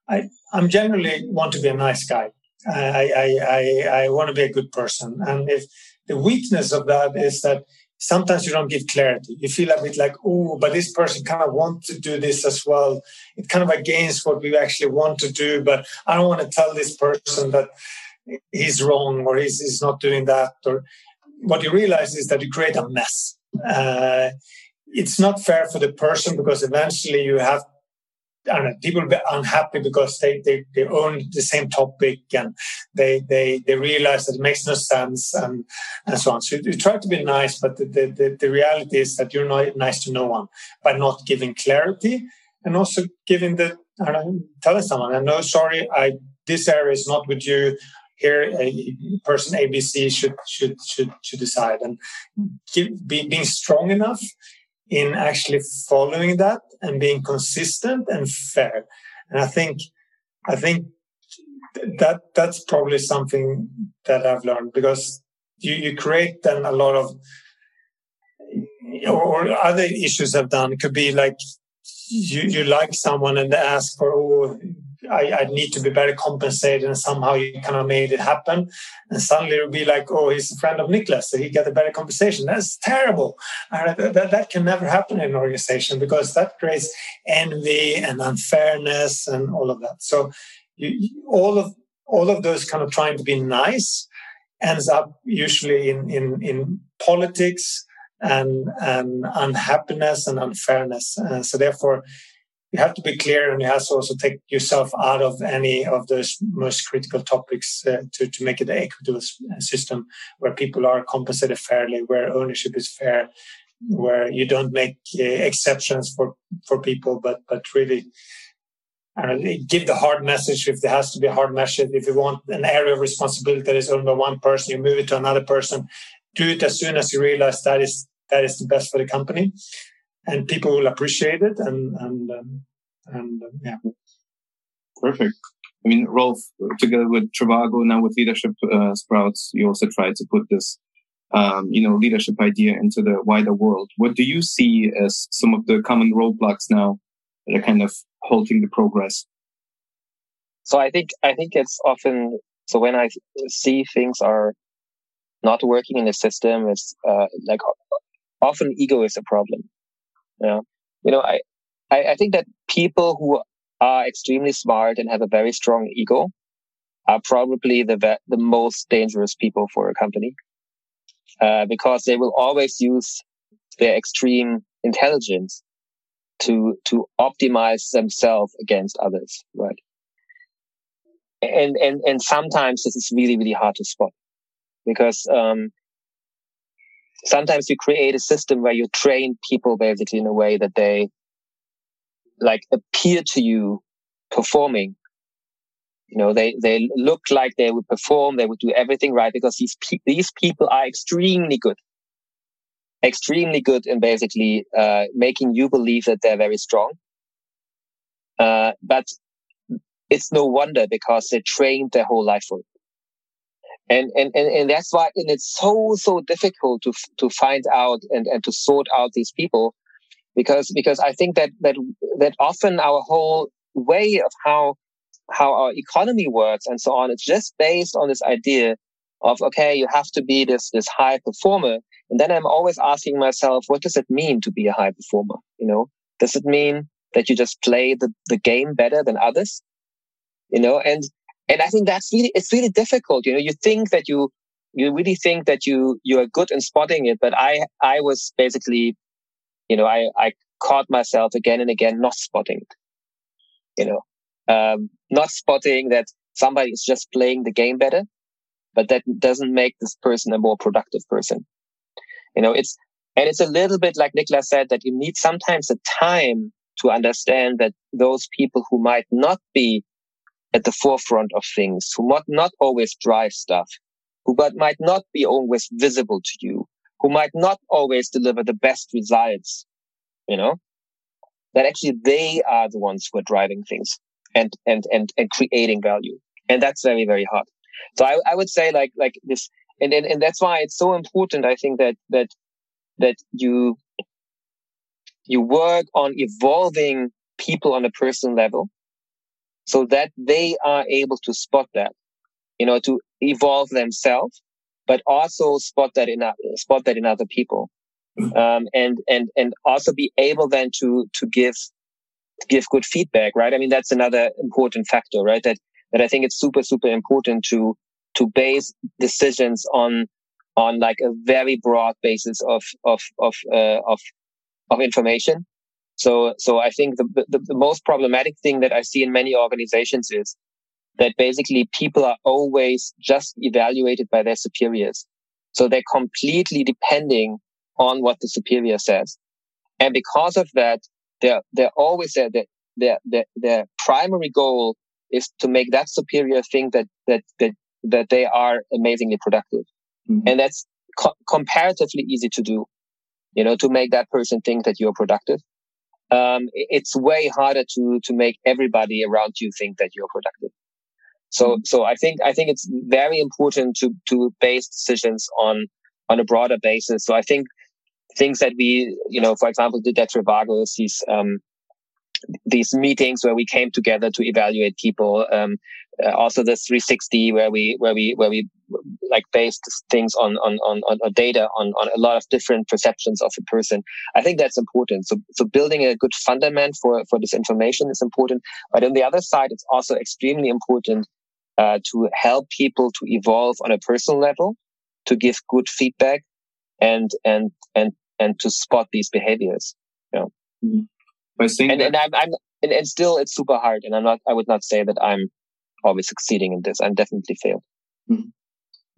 I I'm generally want to be a nice guy. I I I, I want to be a good person, and if the weakness of that is that sometimes you don't give clarity. You feel a bit like, oh, but this person kind of want to do this as well. It's kind of against what we actually want to do, but I don't want to tell this person that he's wrong or he's, he's not doing that. Or what you realize is that you create a mess. Uh, it's not fair for the person because eventually you have people be unhappy because they, they, they own the same topic and they, they, they realize that it makes no sense and, and so on. So you, you try to be nice, but the, the, the, reality is that you're not nice to no one by not giving clarity and also giving the, I don't know, telling someone, I know, sorry, I, this area is not with you. Here, a person ABC should, should, should, should decide and give, be, being strong enough in actually following that and being consistent and fair. And I think, I think that that's probably something that I've learned because you, you create then a lot of or other issues I've done it could be like you, you like someone and they ask for oh I, I, need to be better compensated and somehow you kind of made it happen. And suddenly it'll be like oh he's a friend of Niklas so he get a better compensation that's terrible. Uh, that, that can never happen in an organization because that creates envy and unfairness and all of that. So you, all of all of those kind of trying to be nice ends up usually in in, in politics and and unhappiness and unfairness. Uh, so therefore you have to be clear and you have to also take yourself out of any of those most critical topics uh, to, to make it an equitable system where people are compensated fairly, where ownership is fair, where you don't make uh, exceptions for, for people, but, but really know, give the hard message if there has to be a hard message. If you want an area of responsibility that is owned by one person, you move it to another person. Do it as soon as you realize that is that is the best for the company and people will appreciate it and and um, and um, yeah. Perfect. I mean rolf together with trivago now with leadership uh, sprouts you also try to put this um, you know leadership idea into the wider world. What do you see as some of the common roadblocks now that are kind of halting the progress? So i think i think it's often so when i see things are not working in the system it's uh, like often ego is a problem. Know, you know, I, I, I think that people who are extremely smart and have a very strong ego are probably the the most dangerous people for a company uh, because they will always use their extreme intelligence to to optimize themselves against others, right? And and and sometimes this is really really hard to spot because um, sometimes you create a system where you train people basically in a way that they like appear to you performing you know, they, they look like they would perform, they would do everything right because these, pe- these people are extremely good. Extremely good in basically, uh, making you believe that they're very strong. Uh, but it's no wonder because they trained their whole life for it. And, and, and, and that's why, and it's so, so difficult to, to find out and, and to sort out these people because, because I think that, that, that often our whole way of how how our economy works and so on. It's just based on this idea of, okay, you have to be this, this high performer. And then I'm always asking myself, what does it mean to be a high performer? You know, does it mean that you just play the, the game better than others? You know, and, and I think that's really, it's really difficult. You know, you think that you, you really think that you, you are good in spotting it. But I, I was basically, you know, I, I caught myself again and again not spotting it. You know, um, not spotting that somebody is just playing the game better, but that doesn't make this person a more productive person. You know, it's, and it's a little bit like Niklas said that you need sometimes the time to understand that those people who might not be at the forefront of things, who might not always drive stuff, who but might not be always visible to you, who might not always deliver the best results, you know, that actually they are the ones who are driving things and and and and creating value. And that's very very hard. So i, I would say like like this and, and and that's why it's so important i think that that that you you work on evolving people on a personal level so that they are able to spot that you know to evolve themselves but also spot that in spot that in other people mm. um, and and and also be able then to to give give good feedback, right? I mean, that's another important factor, right? That, that I think it's super, super important to, to base decisions on, on like a very broad basis of, of, of, uh, of, of information. So, so I think the, the, the most problematic thing that I see in many organizations is that basically people are always just evaluated by their superiors. So they're completely depending on what the superior says. And because of that, they're they're always there. That their their their primary goal is to make that superior think that that that that they are amazingly productive, mm-hmm. and that's co- comparatively easy to do. You know, to make that person think that you're productive. Um, it's way harder to to make everybody around you think that you're productive. So mm-hmm. so I think I think it's very important to to base decisions on on a broader basis. So I think things that we, you know, for example, did at Trivago, these, um, these meetings where we came together to evaluate people. Um, uh, also the 360 where we, where we, where we like based things on, on, on, on data on, on a lot of different perceptions of a person. I think that's important. So, so building a good fundament for, for this information is important. But on the other side, it's also extremely important uh, to help people to evolve on a personal level, to give good feedback and, and, and and to spot these behaviors. You know? mm-hmm. And, that- and I'm, I'm and, and still it's super hard. And I'm not, I would not say that I'm always succeeding in this. I'm definitely failed. Mm-hmm.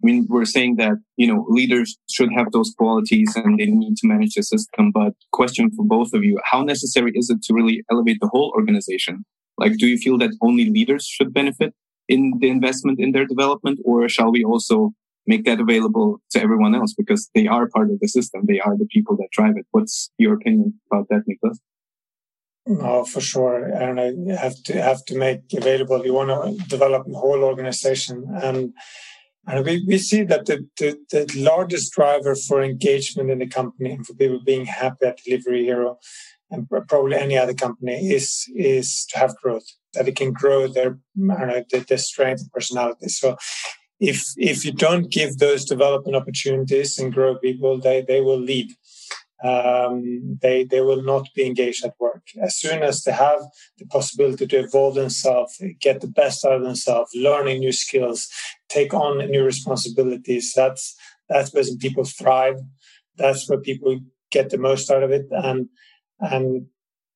I mean, we're saying that, you know, leaders should have those qualities and they need to manage the system. But question for both of you, how necessary is it to really elevate the whole organization? Like, do you feel that only leaders should benefit in the investment in their development or shall we also make that available to everyone else because they are part of the system. They are the people that drive it. What's your opinion about that, Niklas? No, for sure. I have to have to make available. You want to develop a whole organization, and and we, we see that the, the, the largest driver for engagement in the company and for people being happy at Delivery Hero and probably any other company is is to have growth that it can grow their know, their, their strength and personality. So if if you don't give those development opportunities and grow people, they they will leave. Um, they they will not be engaged at work. As soon as they have the possibility to evolve themselves, get the best out of themselves, learning new skills, take on new responsibilities, that's that's where people thrive. That's where people get the most out of it, and and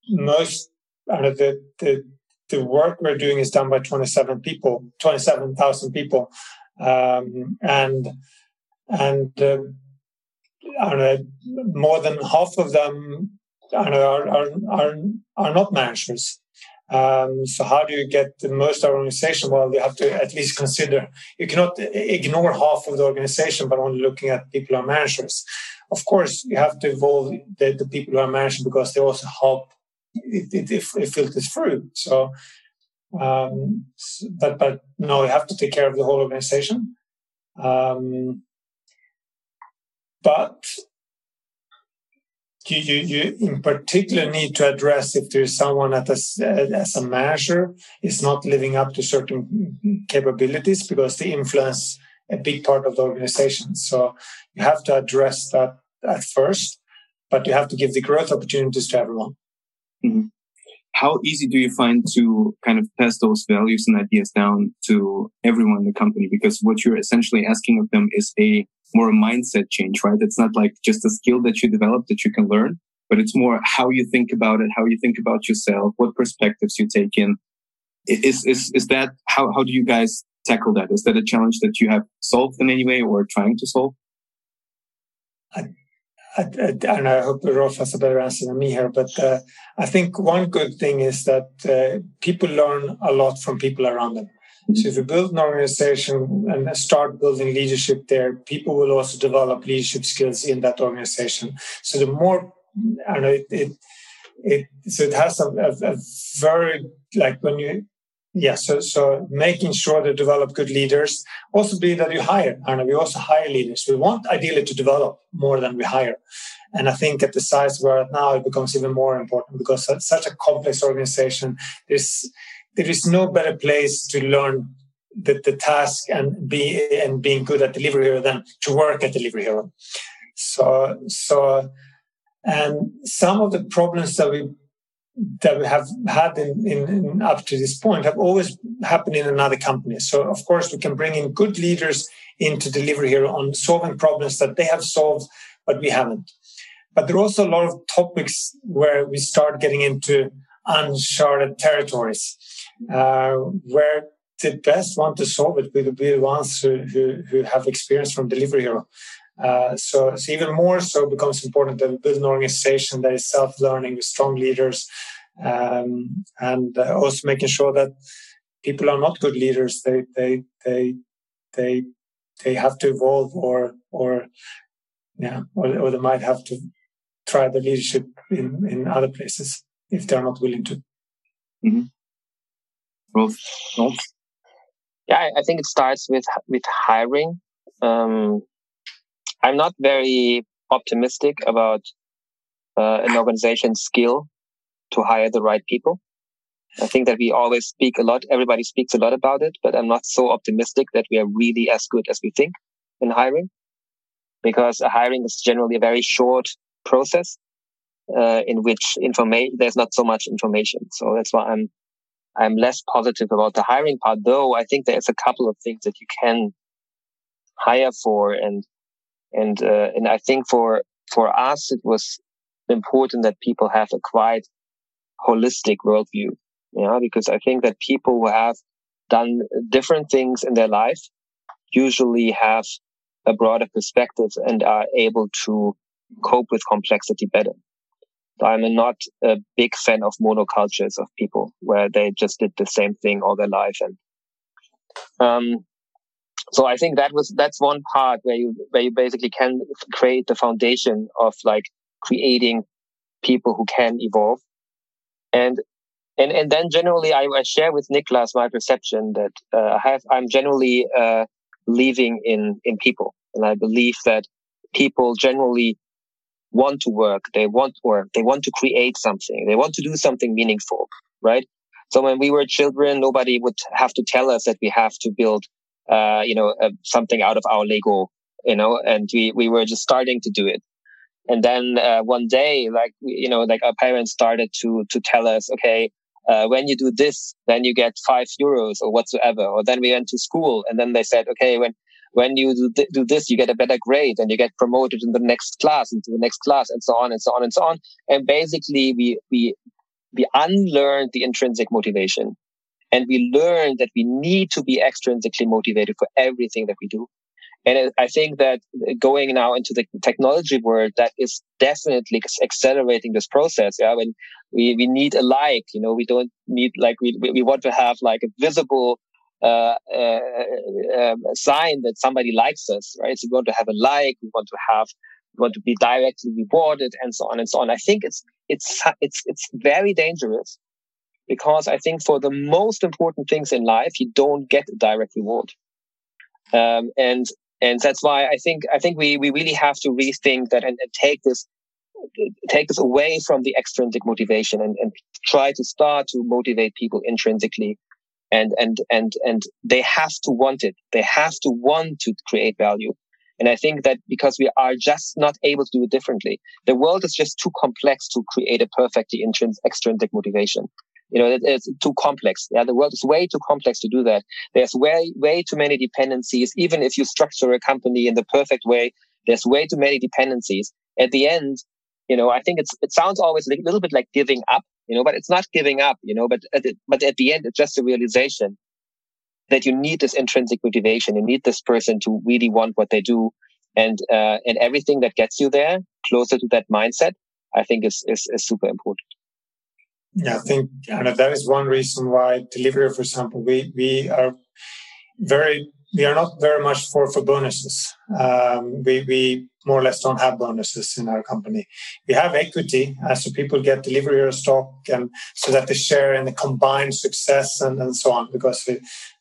most out of the the the work we're doing is done by 27 people, 27,000 people um, and and uh, know, more than half of them are, are, are, are not managers. Um, so how do you get the most organization? Well, you have to at least consider. You cannot ignore half of the organization, but only looking at people who are managers. Of course, you have to involve the, the people who are managers because they also help. It, it, it, it filters through. So um, but but no, you have to take care of the whole organization. Um, but you, you, you in particular need to address if there is someone that as, as a manager is not living up to certain capabilities because they influence a big part of the organization. So you have to address that at first, but you have to give the growth opportunities to everyone. Mm-hmm how easy do you find to kind of pass those values and ideas down to everyone in the company? Because what you're essentially asking of them is a more a mindset change, right? It's not like just a skill that you develop that you can learn, but it's more how you think about it, how you think about yourself, what perspectives you take in. Is is is that how how do you guys tackle that? Is that a challenge that you have solved in any way or trying to solve? I, and I hope Rolf has a better answer than me here, but uh, I think one good thing is that uh, people learn a lot from people around them. So if you build an organization and start building leadership there, people will also develop leadership skills in that organization. So the more, I know it, it, it so it has a, a, a very like when you yeah, so so making sure to develop good leaders also be that you hire. And we also hire leaders. We want ideally to develop more than we hire. And I think at the size we're at now, it becomes even more important because such a complex organization. There's there is no better place to learn the, the task and be and being good at delivery hero than to work at delivery hero. So so and some of the problems that we that we have had in, in, in, up to this point have always happened in another company. So of course we can bring in good leaders into delivery here on solving problems that they have solved, but we haven't. But there are also a lot of topics where we start getting into uncharted territories, uh, where the best one to solve it will be the ones who, who, who have experience from delivery hero. Uh, so, so even more so becomes important that we build an organization that is self-learning with strong leaders, um, and uh, also making sure that people are not good leaders. They they they they they have to evolve, or or yeah, or, or they might have to try the leadership in in other places if they're not willing to. Mm-hmm. Well, yeah, I think it starts with with hiring. Um, I'm not very optimistic about uh, an organization's skill to hire the right people. I think that we always speak a lot. Everybody speaks a lot about it, but I'm not so optimistic that we are really as good as we think in hiring because hiring is generally a very short process, uh, in which information, there's not so much information. So that's why I'm, I'm less positive about the hiring part, though I think there's a couple of things that you can hire for and and uh, and I think for for us it was important that people have a quite holistic worldview. Yeah, because I think that people who have done different things in their life usually have a broader perspective and are able to cope with complexity better. I'm not a big fan of monocultures of people where they just did the same thing all their life. And, um, so I think that was, that's one part where you, where you basically can create the foundation of like creating people who can evolve. And, and, and then generally I, I share with Niklas my perception that, uh, I have, I'm generally, uh, believing in, in people. And I believe that people generally want to work. They want, work, they want to create something. They want to do something meaningful, right? So when we were children, nobody would have to tell us that we have to build uh, you know, uh, something out of our Lego, you know, and we, we were just starting to do it. And then uh, one day, like, you know, like our parents started to, to tell us, okay, uh, when you do this, then you get five euros or whatsoever. Or then we went to school and then they said, okay, when, when you do, th- do this, you get a better grade and you get promoted in the next class, into the next class and so on and so on and so on. And basically we, we, we unlearned the intrinsic motivation and we learned that we need to be extrinsically motivated for everything that we do. And I think that going now into the technology world, that is definitely accelerating this process. Yeah. When we, we need a like, you know, we don't need like, we, we want to have like a visible, uh, uh, uh, sign that somebody likes us, right? So we want to have a like, we want to have, we want to be directly rewarded and so on and so on. I think it's, it's, it's, it's very dangerous because I think for the most important things in life, you don't get a direct reward. Um, and and that's why I think I think we we really have to rethink that and, and take this take this away from the extrinsic motivation and, and try to start to motivate people intrinsically and and and and they have to want it they have to want to create value and i think that because we are just not able to do it differently the world is just too complex to create a perfectly intrinsic extrinsic motivation you know, it, it's too complex. Yeah, the world is way too complex to do that. There's way, way too many dependencies. Even if you structure a company in the perfect way, there's way too many dependencies. At the end, you know, I think it's, it sounds always a little bit like giving up, you know, but it's not giving up, you know, but at the, but at the end, it's just a realization that you need this intrinsic motivation. You need this person to really want what they do. And, uh, and everything that gets you there closer to that mindset, I think is, is, is super important. Yeah, I think and that is one reason why delivery, for example, we we are very we are not very much for for bonuses. Um, we we more or less don't have bonuses in our company. We have equity, uh, so people get Delivery Hero stock, and so that they share in the combined success and, and so on. Because, we,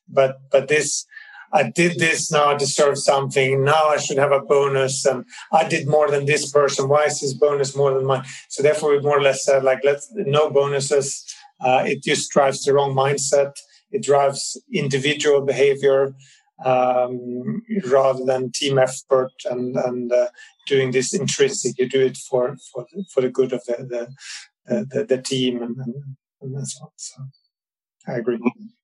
but but this I did this, now I deserve something. Now I should have a bonus. And I did more than this person. Why is his bonus more than mine? So therefore, we more or less said, like, let's no bonuses. Uh, it just drives the wrong mindset. It drives individual behavior um, rather than team effort and, and uh, doing this intrinsic. You do it for for for the good of the the, the, the team and, and, and all. So. I agree.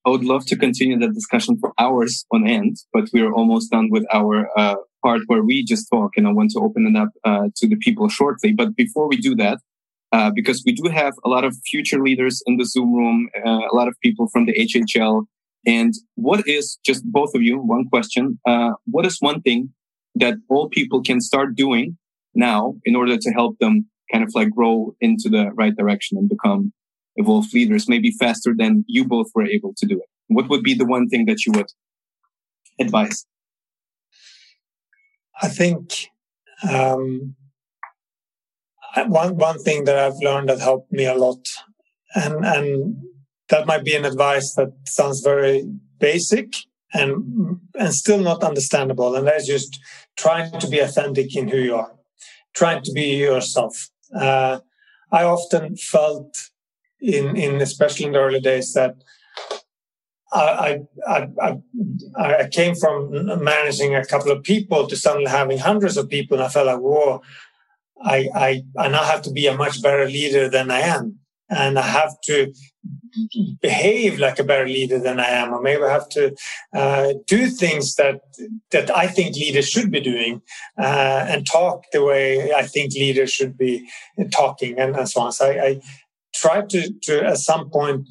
I would love to continue the discussion for hours on end, but we are almost done with our uh, part where we just talk, and I want to open it up uh, to the people shortly. But before we do that, uh, because we do have a lot of future leaders in the Zoom room, uh, a lot of people from the HHL, and what is just both of you? One question: uh, What is one thing that all people can start doing now in order to help them kind of like grow into the right direction and become evolved leaders, maybe faster than you both were able to do it? What would be the one thing that you would advise? I think um, one one thing that I've learned that helped me a lot, and and that might be an advice that sounds very basic and and still not understandable, and that's just trying to be authentic in who you are, trying to be yourself. Uh, I often felt in in especially in the early days that I, I, I, I, came from managing a couple of people to suddenly having hundreds of people, and I felt like, whoa, I, I, I now have to be a much better leader than I am, and I have to behave like a better leader than I am, or maybe I have to uh, do things that that I think leaders should be doing, uh, and talk the way I think leaders should be talking, and, and so on. So I, I try to, to at some point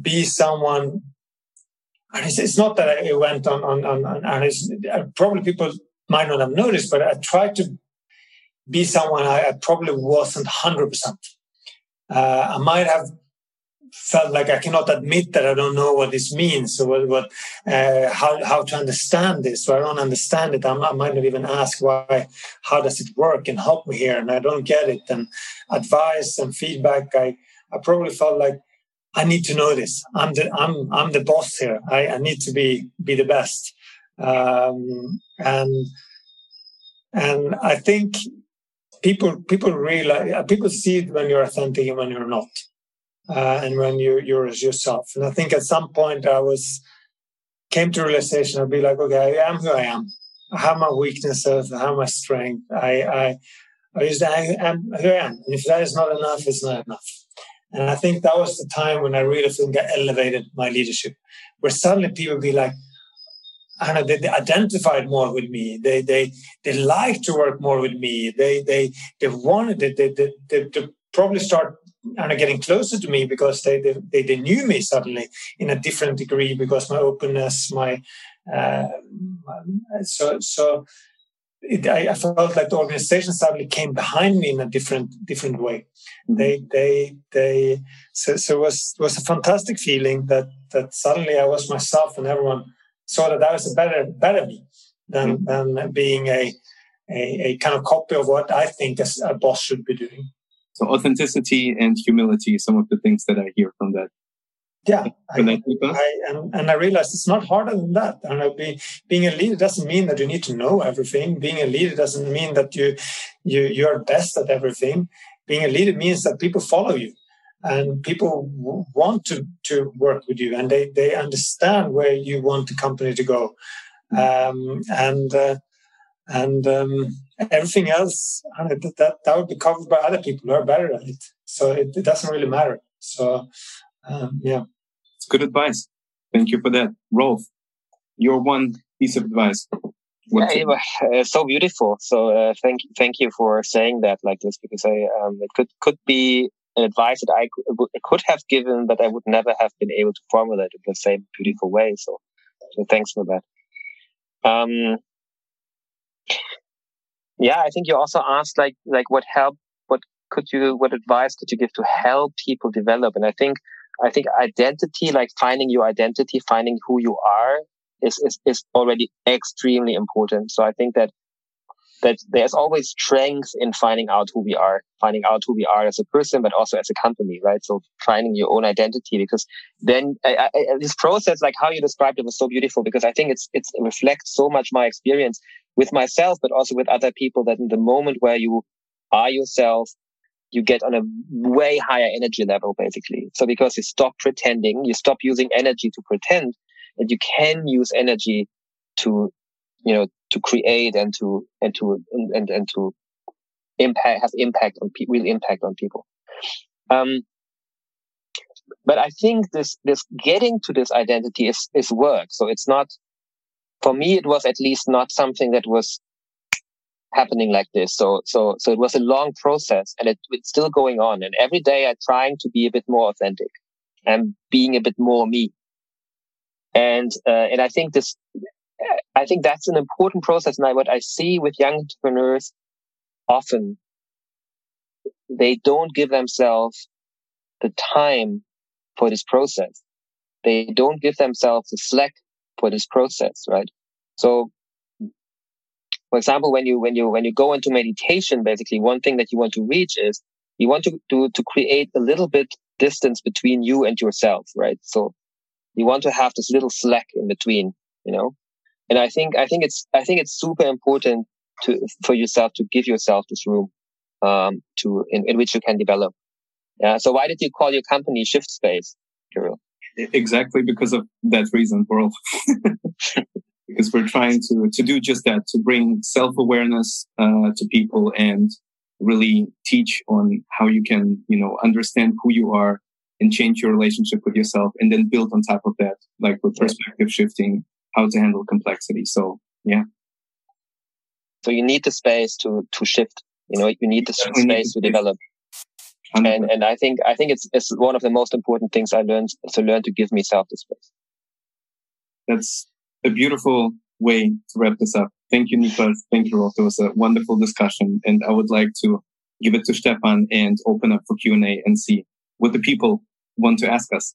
be someone and it's, it's not that I went on, on, on, and it's uh, probably people might not have noticed, but I tried to be someone I, I probably wasn't 100%. Uh, I might have felt like I cannot admit that I don't know what this means or what, what uh, how, how to understand this. So I don't understand it. I'm, i might not even ask why, how does it work and help me here. And I don't get it. And advice and feedback, I, I probably felt like I need to know this. I'm the I'm I'm the boss here. I, I need to be be the best. Um, and and I think people people realize people see it when you're authentic and when you're not, uh, and when you you're as yourself. And I think at some point I was came to realization, I'd be like, okay, I am who I am. I have my weaknesses, I have my strength. I, I, I, just, I am who I am. And if that is not enough, it's not enough. And I think that was the time when I really think I elevated my leadership, where suddenly people be like, I know, they, they, identified more with me. They they they like to work more with me. They they they wanted they they, they, they, they probably start and getting closer to me because they, they they knew me suddenly in a different degree because my openness, my uh, so so it, I, I, felt like the organization suddenly came behind me in a different different way. Mm-hmm. They they they so so it was it was a fantastic feeling that that suddenly I was myself and everyone saw that that was a better better me than mm-hmm. than being a, a, a kind of copy of what I think a, a boss should be doing. So authenticity and humility, some of the things that I hear from that. Yeah, I, I, and, and I realized it's not harder than that. And I be, being a leader doesn't mean that you need to know everything. Being a leader doesn't mean that you you you're best at everything. Being a leader means that people follow you, and people want to to work with you, and they they understand where you want the company to go, um, and uh, and um, everything else that that would be covered by other people who are better at it. So it, it doesn't really matter. So um, yeah, it's good advice. Thank you for that, Rolf. Your one piece of advice. What's yeah, it *laughs* so beautiful. So uh, thank thank you for saying that like this because I um, it could could be an advice that I could, have given, but I would never have been able to formulate it the same beautiful way. So, so thanks for that. Um, yeah, I think you also asked like like what help, what could you, what advice could you give to help people develop? And I think I think identity, like finding your identity, finding who you are, is is, is already extremely important. So I think that that there's always strength in finding out who we are, finding out who we are as a person, but also as a company, right? So finding your own identity, because then I, I, this process, like how you described it, was so beautiful because I think it's it's it reflects so much my experience with myself, but also with other people. That in the moment where you are yourself, you get on a way higher energy level, basically. So because you stop pretending, you stop using energy to pretend, and you can use energy to you know to create and to and to and and to impact have impact on people real impact on people. Um but i think this this getting to this identity is is work. So it's not for me it was at least not something that was happening like this. So so so it was a long process and it, it's still going on. And every day i'm trying to be a bit more authentic and being a bit more me. And uh, and i think this I think that's an important process. And I, what I see with young entrepreneurs often, they don't give themselves the time for this process. They don't give themselves the slack for this process, right? So, for example, when you, when you, when you go into meditation, basically one thing that you want to reach is you want to, to, to create a little bit distance between you and yourself, right? So you want to have this little slack in between, you know, and I think, I think it's, I think it's super important to, for yourself to give yourself this room, um, to, in, in which you can develop. Yeah. So why did you call your company Shift Space, Kirill? Exactly because of that reason, bro. *laughs* because we're trying to, to do just that, to bring self-awareness, uh, to people and really teach on how you can, you know, understand who you are and change your relationship with yourself and then build on top of that, like with perspective shifting, how to handle complexity. So yeah. So you need the space to to shift. You know, you need the space need to develop. 100%. And and I think I think it's it's one of the most important things I learned to learn to give myself the space. That's a beautiful way to wrap this up. Thank you, Niklas. Thank you, Rolf. It was a wonderful discussion, and I would like to give it to Stefan and open up for Q and A and see what the people want to ask us.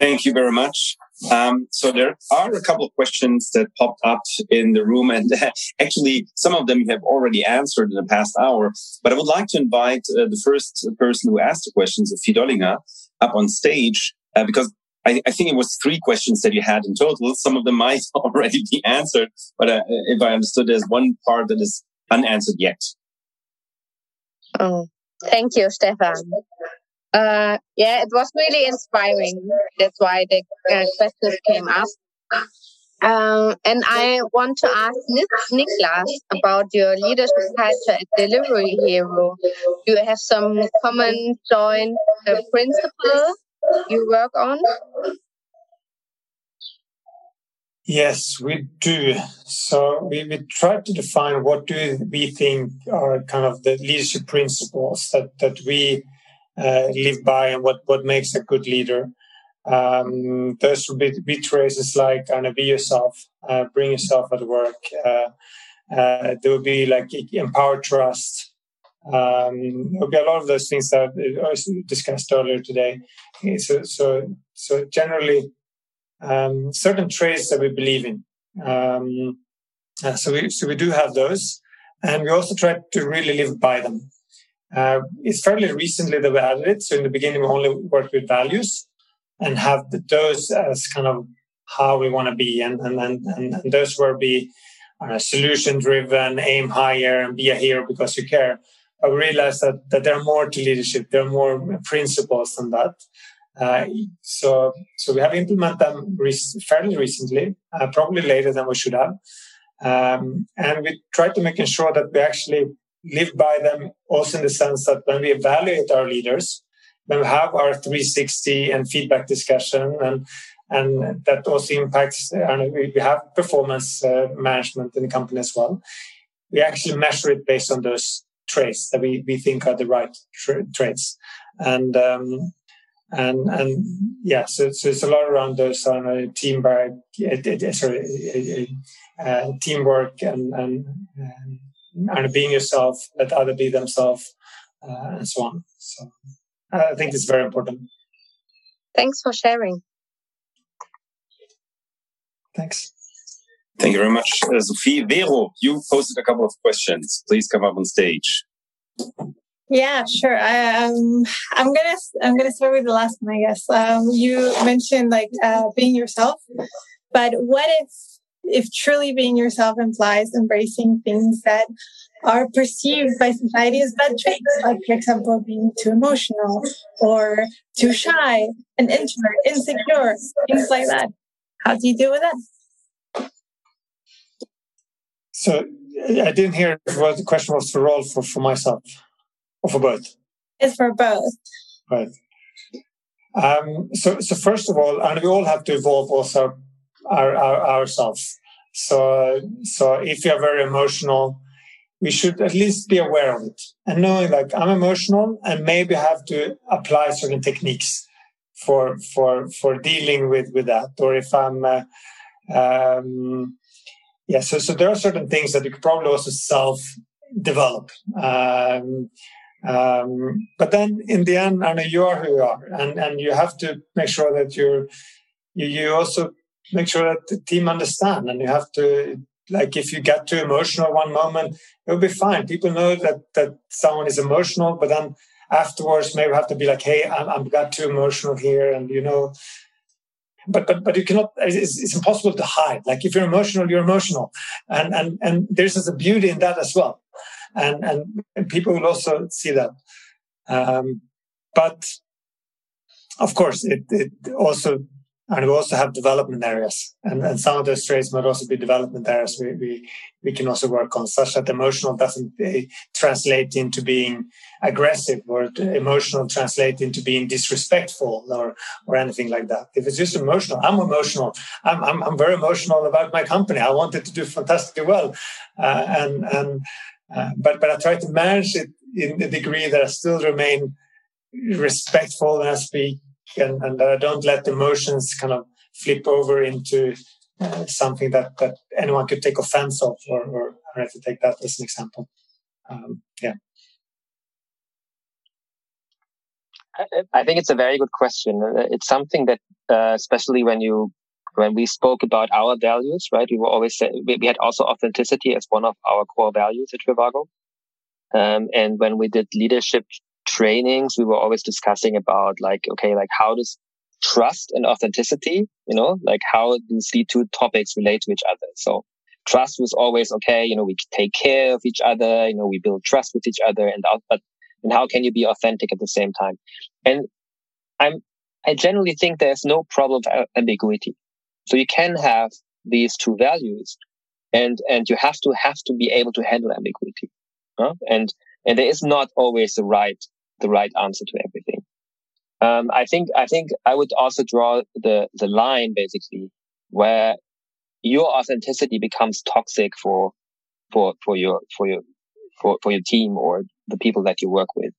Thank you very much. Um, so there are a couple of questions that popped up in the room, and *laughs* actually some of them you have already answered in the past hour. But I would like to invite uh, the first person who asked the questions, Fidolinger, up on stage uh, because I, I, think it was three questions that you had in total. Some of them might *laughs* already be answered, but uh, if I understood, there's one part that is unanswered yet. Oh, thank you, Stefan. Uh, yeah, it was really inspiring. That's why the uh, questions came up. Um, and I want to ask Niklas about your leadership culture at Delivery Hero. Do you have some common joint uh, you work on? Yes, we do. So we, we try to define what do we think are kind of the leadership principles that, that we uh, live by and what, what makes a good leader. Um, those would be, be phrases like uh, be yourself, uh, bring yourself at work. Uh, uh, there would be like empower trust. Um, there would be a lot of those things that I discussed earlier today. So, so, so generally, um, certain traits that we believe in. Um, uh, so we so we do have those, and we also try to really live by them. Uh, it's fairly recently that we added it. So in the beginning, we only worked with values and have those as kind of how we want to be, and and and, and those were be uh, solution driven, aim higher, and be a hero because you care. But we realized that that there are more to leadership. There are more principles than that. Uh, so, so we have implemented them re- fairly recently, uh, probably later than we should have. Um, and we try to make sure that we actually live by them also in the sense that when we evaluate our leaders, when we have our 360 and feedback discussion and and that also impacts and we have performance uh, management in the company as well we actually measure it based on those traits that we, we think are the right tra- traits. And um, and and yeah, so, so it's a lot around those on uh, team by sorry, uh, teamwork and, and and being yourself, let other be themselves, uh, and so on. So I think it's very important. Thanks for sharing. Thanks. Thank you very much, uh, Sophie. Vero, you posted a couple of questions. Please come up on stage. Yeah, sure. I, um, I'm gonna I'm gonna start with the last one, I guess. Um, you mentioned like uh, being yourself, but what if if truly being yourself implies embracing things that are perceived by society as bad traits, like for example being too emotional or too shy, an introvert, insecure, things like that. How do you deal with that? So I didn't hear what the question was for all for, for myself. Or for both? It's for both. Right. Um, so, so first of all, and we all have to evolve also our, our, ourselves. So, so if you're very emotional, we should at least be aware of it and knowing like I'm emotional and maybe have to apply certain techniques for for for dealing with with that. Or if I'm, uh, um, yeah. So so there are certain things that you could probably also self develop. Um, um, but then in the end, I know you are who you are, and and you have to make sure that you're you, you also make sure that the team understand, and you have to like if you get too emotional one moment, it'll be fine. People know that that someone is emotional, but then afterwards maybe have to be like, hey, I'm, I'm got too emotional here, and you know. But, but but you cannot. It's, it's impossible to hide. Like if you're emotional, you're emotional, and and and there's just a beauty in that as well and and, and people will also see that. Um, but of course, it, it also and we also have development areas, and, and some of those traits might also be development areas we, we, we can also work on, such that emotional doesn't uh, translate into being aggressive or emotional translate into being disrespectful or, or anything like that. If it's just emotional, I'm emotional. I'm, I'm, I'm very emotional about my company. I want it to do fantastically well. Uh, and, and, uh, but but I try to manage it in the degree that I still remain respectful when I speak, and, and I don't let emotions kind of flip over into uh, something that that anyone could take offense of, or, or I have to take that as an example. Um, yeah. I think it's a very good question. It's something that, uh, especially when you when we spoke about our values, right, we were always say, we, had also authenticity as one of our core values at Trivago. Um, and when we did leadership trainings, we were always discussing about like, okay, like how does trust and authenticity, you know, like how these two topics relate to each other. So trust was always okay, you know, we take care of each other, you know, we build trust with each other and but and how can you be authentic at the same time? And I'm, I generally think there's no problem of ambiguity. So you can have these two values and, and you have to have to be able to handle ambiguity. Huh? And, and there is not always the right, the right answer to everything. Um, I think, I think I would also draw the, the line basically where your authenticity becomes toxic for, for, for your, for your, for, for your team or the people that you work with.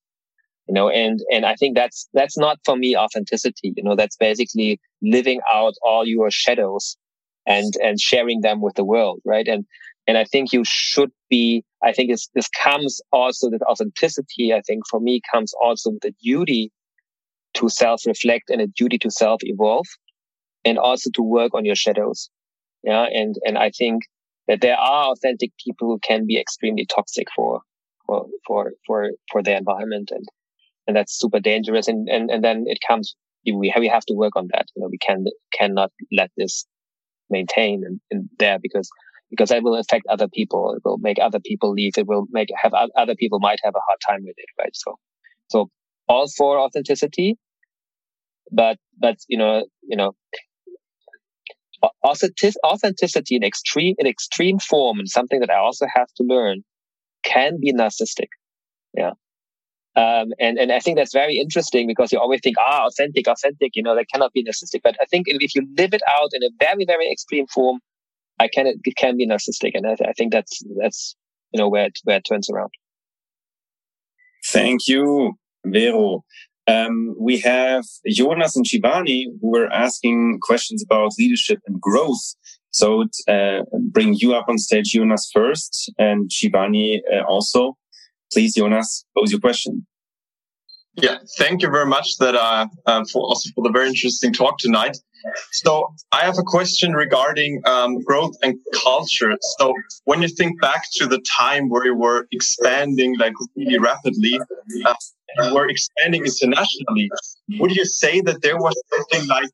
You know, and, and I think that's, that's not for me authenticity. You know, that's basically living out all your shadows and, and sharing them with the world. Right. And, and I think you should be, I think this comes also with authenticity. I think for me comes also with the duty to self reflect and a duty to self evolve and also to work on your shadows. Yeah. And, and I think that there are authentic people who can be extremely toxic for, for, for, for, for their environment. And, and that's super dangerous. And, and, and then it comes, we have, we have to work on that. You know, we can, cannot let this maintain and, in there because, because that will affect other people. It will make other people leave. It will make, have other people might have a hard time with it. Right. So, so all for authenticity, but, but, you know, you know, authenticity in extreme, in extreme form and something that I also have to learn can be narcissistic. Yeah. Um, and, and I think that's very interesting because you always think, ah, authentic, authentic, you know, that cannot be narcissistic. But I think if you live it out in a very, very extreme form, I can, it can be narcissistic. And I, I think that's, that's, you know, where it, where it turns around. Thank you, Vero. Um, we have Jonas and Shivani who were asking questions about leadership and growth. So uh, bring you up on stage, Jonas first, and Shivani uh, also. Please, Jonas, pose your question. Yeah, thank you very much that uh, uh, for also for the very interesting talk tonight. So I have a question regarding um, growth and culture. So when you think back to the time where you were expanding like really rapidly, uh, you were expanding internationally, would you say that there was something like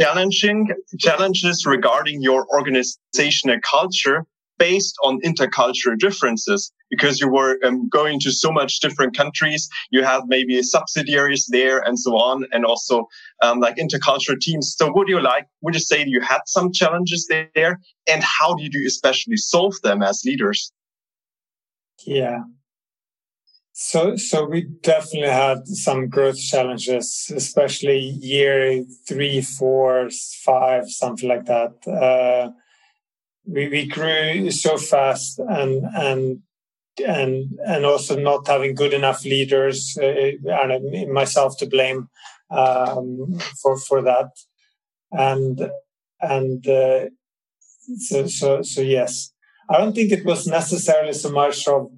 challenging challenges regarding your organizational culture based on intercultural differences because you were um, going to so much different countries. You have maybe subsidiaries there and so on, and also um, like intercultural teams. So would you like, would you say you had some challenges there and how did you especially solve them as leaders? Yeah. So, so we definitely had some growth challenges, especially year three, four, five, something like that. Uh, we, we grew so fast and and and and also not having good enough leaders uh, and myself to blame um, for for that. And and uh, so so so yes. I don't think it was necessarily so much of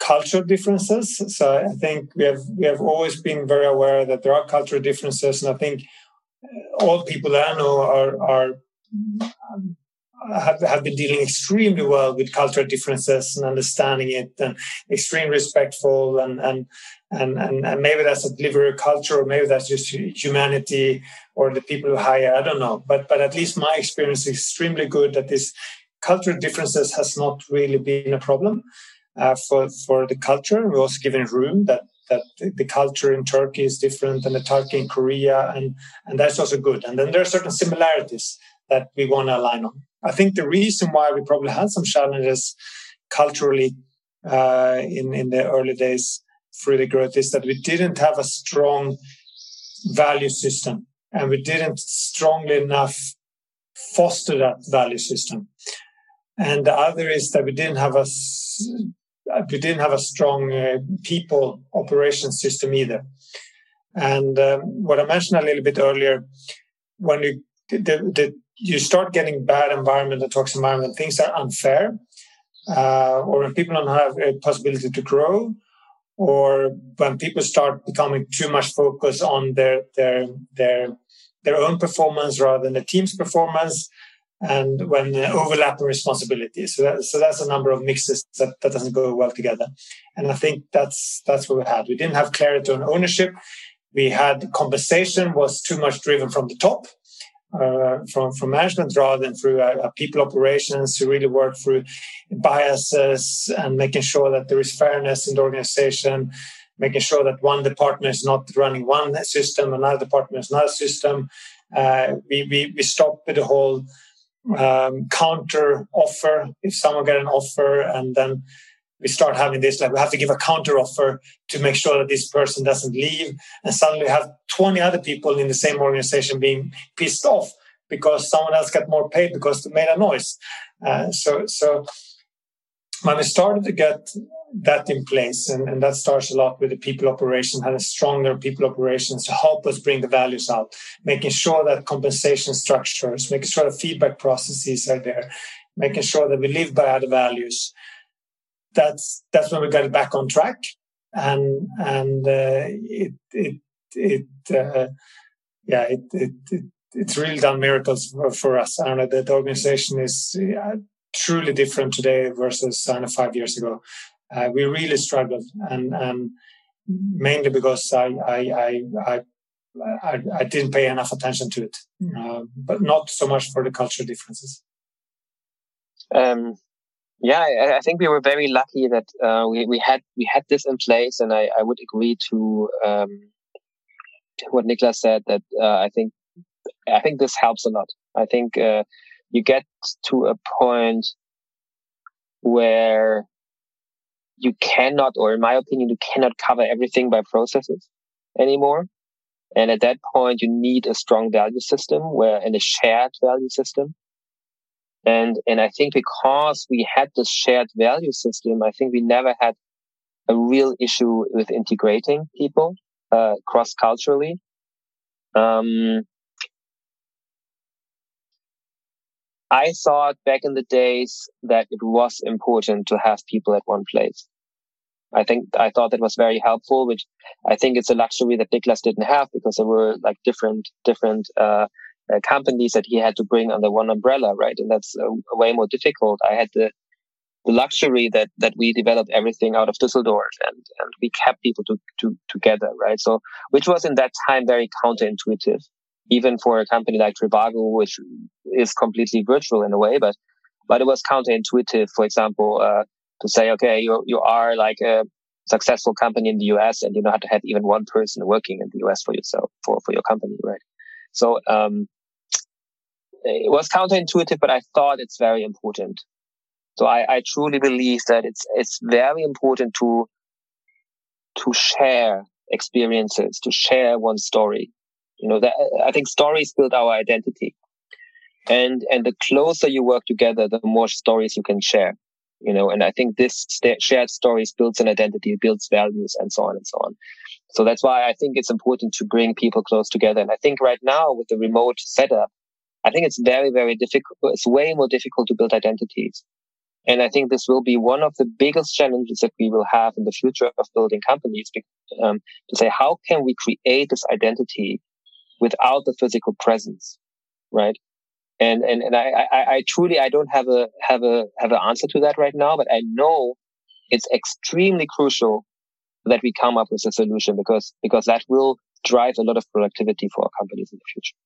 cultural differences. So i think we have we have always been very aware that there are cultural differences and i think all people that i know are are have, have been dealing extremely well with cultural differences and understanding it and extremely respectful and and and and, and maybe that's a delivery culture or maybe that's just humanity or the people who hire i don't know. But but at least my experience is extremely good that this cultural differences has not really been a problem uh, for for the culture. We're also given room that that the culture in Turkey is different than the Turkey in Korea, and and that's also good. And then there are certain similarities that we want to align on. I think the reason why we probably had some challenges culturally uh, in in the early days through the growth is that we didn't have a strong value system, and we didn't strongly enough foster that value system. And the other is that we didn't have a we didn't have a strong uh, people operation system either. And um, what I mentioned a little bit earlier, when you the, the you start getting bad environment, the toxic environment, things are unfair, uh, or when people don't have a possibility to grow, or when people start becoming too much focused on their their their their own performance rather than the team's performance, and when overlapping responsibilities. So, that, so that's a number of mixes that, that doesn't go well together. And I think that's that's what we had. We didn't have clarity on ownership. We had compensation was too much driven from the top uh, from from management rather than through uh, uh, people operations who really work through biases and making sure that there is fairness in the organization making sure that one department is not running one system, another department is another system. Uh, we, we, we stop with the whole um, counter offer. If someone get an offer and then we start having this, like we have to give a counter offer to make sure that this person doesn't leave. And suddenly have 20 other people in the same organization being pissed off because someone else got more paid because they made a noise. Uh, so, so when we started to get that in place, and, and that starts a lot with the people operation, having stronger people operations to help us bring the values out, making sure that compensation structures, making sure the feedback processes are there, making sure that we live by other values. That's that's when we got it back on track, and and uh, it it it uh, yeah it, it, it it's really done miracles for, for us. I don't know that the organization is truly different today versus uh, five years ago. Uh, we really struggled, and, and mainly because I I, I I, I, I didn't pay enough attention to it, uh, but not so much for the cultural differences. Um, yeah, I, I, think we were very lucky that uh, we we had we had this in place, and I, I would agree to um, what Niklas said that uh, I think I think this helps a lot. I think uh, you get to a point where you cannot, or in my opinion, you cannot cover everything by processes anymore. And at that point, you need a strong value system where, and a shared value system. And, and I think because we had this shared value system, I think we never had a real issue with integrating people, uh, cross culturally. Um, I thought back in the days that it was important to have people at one place. I think I thought that was very helpful, which I think it's a luxury that Niklas didn't have because there were like different different uh, uh, companies that he had to bring under one umbrella, right? And that's uh, way more difficult. I had the the luxury that that we developed everything out of Düsseldorf and and we kept people to, to together, right? So which was in that time very counterintuitive even for a company like Trivago, which is completely virtual in a way, but but it was counterintuitive, for example, uh, to say, okay, you you are like a successful company in the US and you know how to have even one person working in the US for yourself, for, for your company, right? So, um, it was counterintuitive, but I thought it's very important. So I, I truly believe that it's, it's very important to, to share experiences, to share one story, you know, that, I think stories build our identity. And, and the closer you work together, the more stories you can share, you know, and I think this st- shared stories builds an identity, builds values and so on and so on. So that's why I think it's important to bring people close together. And I think right now with the remote setup, I think it's very, very difficult. It's way more difficult to build identities. And I think this will be one of the biggest challenges that we will have in the future of building companies um, to say, how can we create this identity without the physical presence, right? And and and I, I, I truly I don't have a have a have an answer to that right now, but I know it's extremely crucial that we come up with a solution because because that will drive a lot of productivity for our companies in the future.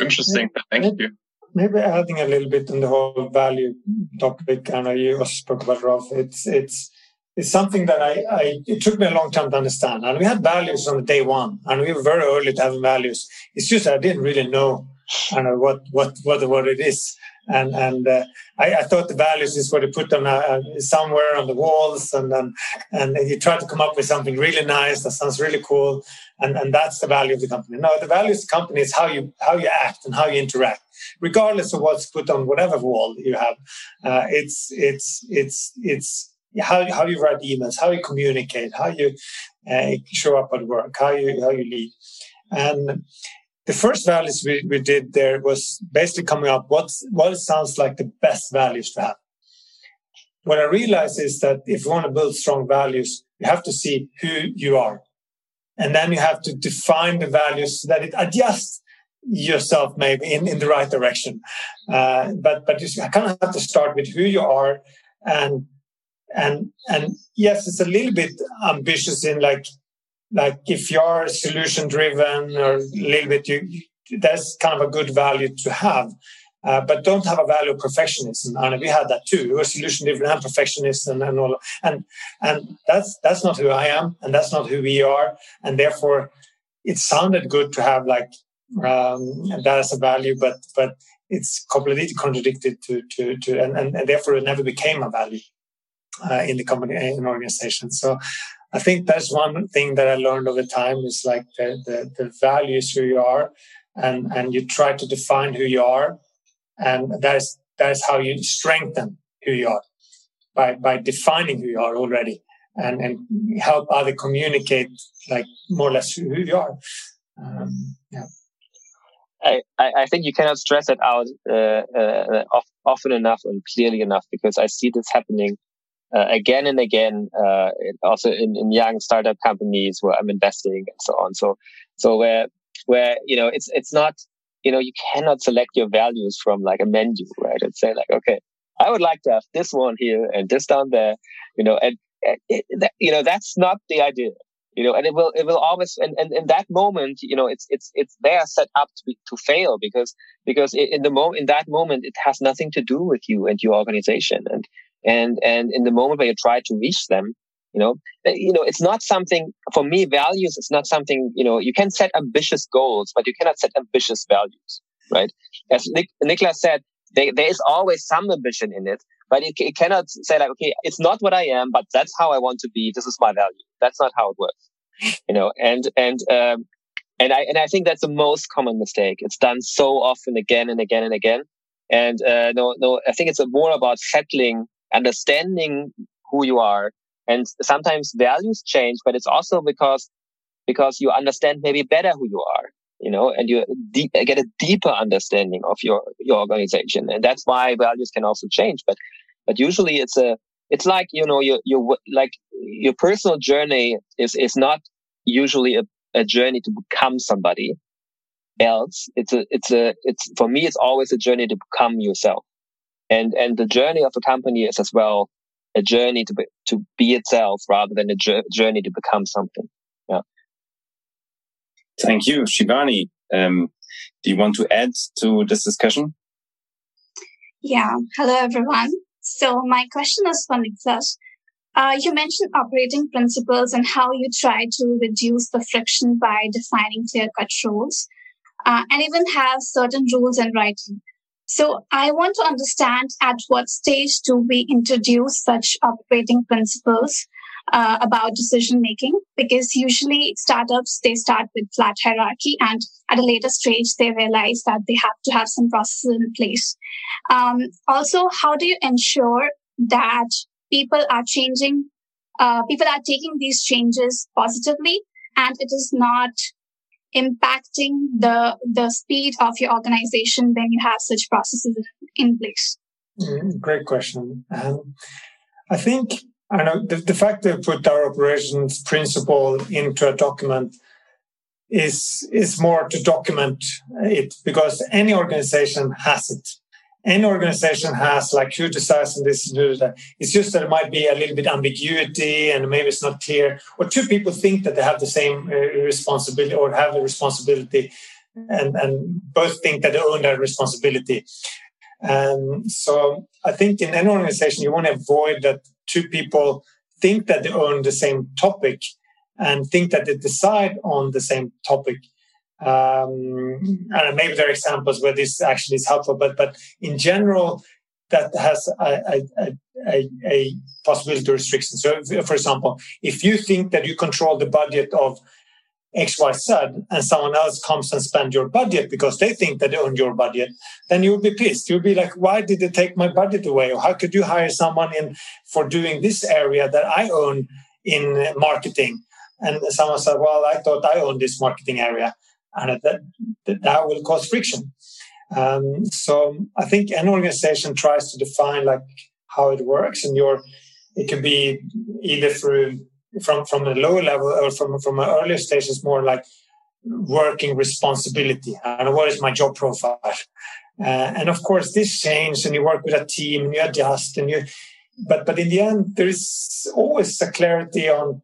Interesting. Thank you. Maybe adding a little bit on the whole value topic, I know you also spoke about Rolf. It's it's is something that I, I, it took me a long time to understand. And we had values on day one, and we were very early to have values. It's just I didn't really know, I know what what what what it is. And and uh, I, I, thought the values is what you put them uh, somewhere on the walls, and then and you try to come up with something really nice that sounds really cool, and and that's the value of the company. No, the value of the company is how you how you act and how you interact, regardless of what's put on whatever wall you have. Uh, it's it's it's it's how, how you write emails, how you communicate, how you uh, show up at work, how you how you lead. And the first values we, we did there was basically coming up what what sounds like the best values to have. What I realized is that if you want to build strong values, you have to see who you are. And then you have to define the values so that it adjusts yourself maybe in, in the right direction. Uh, but but you kind of have to start with who you are and and and yes it's a little bit ambitious in like like if you're solution driven or a little bit you, that's kind of a good value to have uh, but don't have a value of perfectionism. And we had that too. We were solution driven and perfectionist and, and all. And and that's that's not who I am, and that's not who we are. And therefore, it sounded good to have like um, that as a value, but but it's completely contradicted to to to and, and, and therefore it never became a value uh, in the company in organization. So I think that's one thing that I learned over time is like the the, the who you are, and and you try to define who you are, and that is that is how you strengthen who you are by by defining who you are already and and help other communicate like more or less who you are. Um, yeah. I, I think you cannot stress it out uh, uh, often enough and clearly enough because I see this happening uh, again and again, uh, also in, in young startup companies where I'm investing and so on. So, so where, where, you know, it's, it's not, you know, you cannot select your values from like a menu, right? And say like, okay, I would like to have this one here and this down there, you know, and, and it, you know, that's not the idea you know and it will it will always and, and in that moment you know it's it's it's they are set up to, to fail because because in the moment in that moment it has nothing to do with you and your organization and and and in the moment where you try to reach them you know eh, you know it's not something for me values it's not something you know you can set ambitious goals but you cannot set ambitious values right? As Nick, Niklas said they, there is always some ambition in it but it, it cannot say like okay it's not what i am but that's how i want to be. This is my value. That's not how it works you know? And and um and i and i think that's the most common mistake. It's done so often again and again and again. And uh, no no i think it's more about settling understanding who you are. And sometimes values change but it's also because because you understand maybe better who you are you know and you get a deeper understanding of your your organization. And that's why values can also change. But but usually it's a it's like you know your your like your personal journey is is not usually a, a journey to become somebody else. It's a it's a it's for me it's always a journey to become yourself and and the journey of a company is as well a journey to be to be itself rather than a journey to become something. Yeah. Thank you shivani. Um, do you want to add to this discussion? Yeah. Hello everyone. So my question is for Niklas. Uh, you mentioned operating principles and how you try to reduce the friction by defining clear-cut rules uh, and even have certain rules in writing. So I want to understand at what stage do we introduce such operating principles uh, about decision making? Because usually startups, they start with flat hierarchy and at a later stage, they realize that they have to have some processes in place. Um, also, how do you ensure that people are changing, uh, people are taking these changes positively and it is not impacting the the speed of your organization when you have such processes in place? Mm, great question. Um, I think I know the, the fact that we put our operations principle into a document is is more to document it because any organization has it. Any organization has like who decides on this and that. It's just that it might be a little bit ambiguity and maybe it's not clear, or two people think that they have the same uh, responsibility or have a responsibility, and and both think that they own that responsibility. And so I think in any organization you want to avoid that two people think that they own the same topic and think that they decide on the same topic. Um, and maybe there are examples where this actually is helpful, but but in general, that has a, a, a, a possibility restriction. So, for example, if you think that you control the budget of XYZ and someone else comes and spend your budget because they think that they own your budget, then you'll be pissed. You'll be like, why did they take my budget away? Or how could you hire someone in for doing this area that I own in marketing? And someone said, well, I thought I owned this marketing area. And that, that will cause friction. Um, so I think an organization tries to define like how it works and your, it can be either through from from a lower level or from from an earlier stage It's more like working responsibility. And what is my job profile? Uh, and of course this changes and you work with a team and you adjust and you but but in the end there is always a clarity on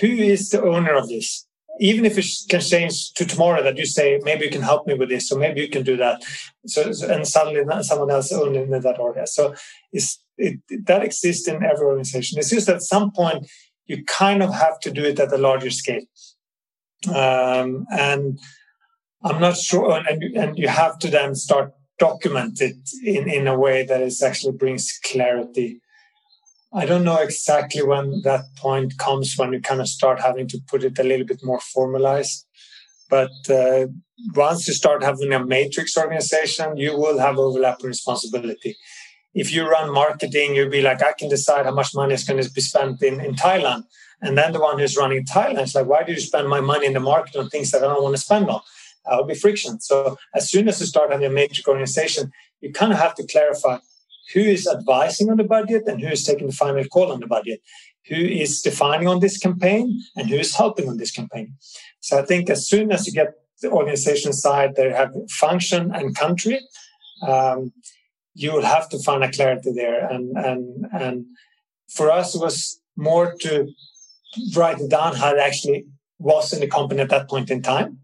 who is the owner of this even if it can change to tomorrow that you say maybe you can help me with this so maybe you can do that. So, and suddenly someone else owning that order so it, that exists in every organization. It's just at some point you kind of have to do it at a larger scale. Um, and i'm not sure and, and you have to then start document it in, in a way that is actually brings clarity I don't know exactly when that point comes when you kind of start having to put it a little bit more formalized. But uh, once you start having a matrix organization, you will have overlapping responsibility. If you run marketing, you'll be like, I can decide how much money is going to be spent in, in Thailand. And then the one who's running Thailand is like, why do you spend my money in the market on things that I don't want to spend on? That will be friction. So as soon as you start having a matrix organization, you kind of have to clarify who is advising on the budget and who is taking the final call on the budget, who is defining on this campaign and who is helping on this campaign. So I think as soon as you get the organization side, they have function and country, um, you will have to find a clarity there. And and and for us, it was more to write it down how it actually was in the company at that point in time.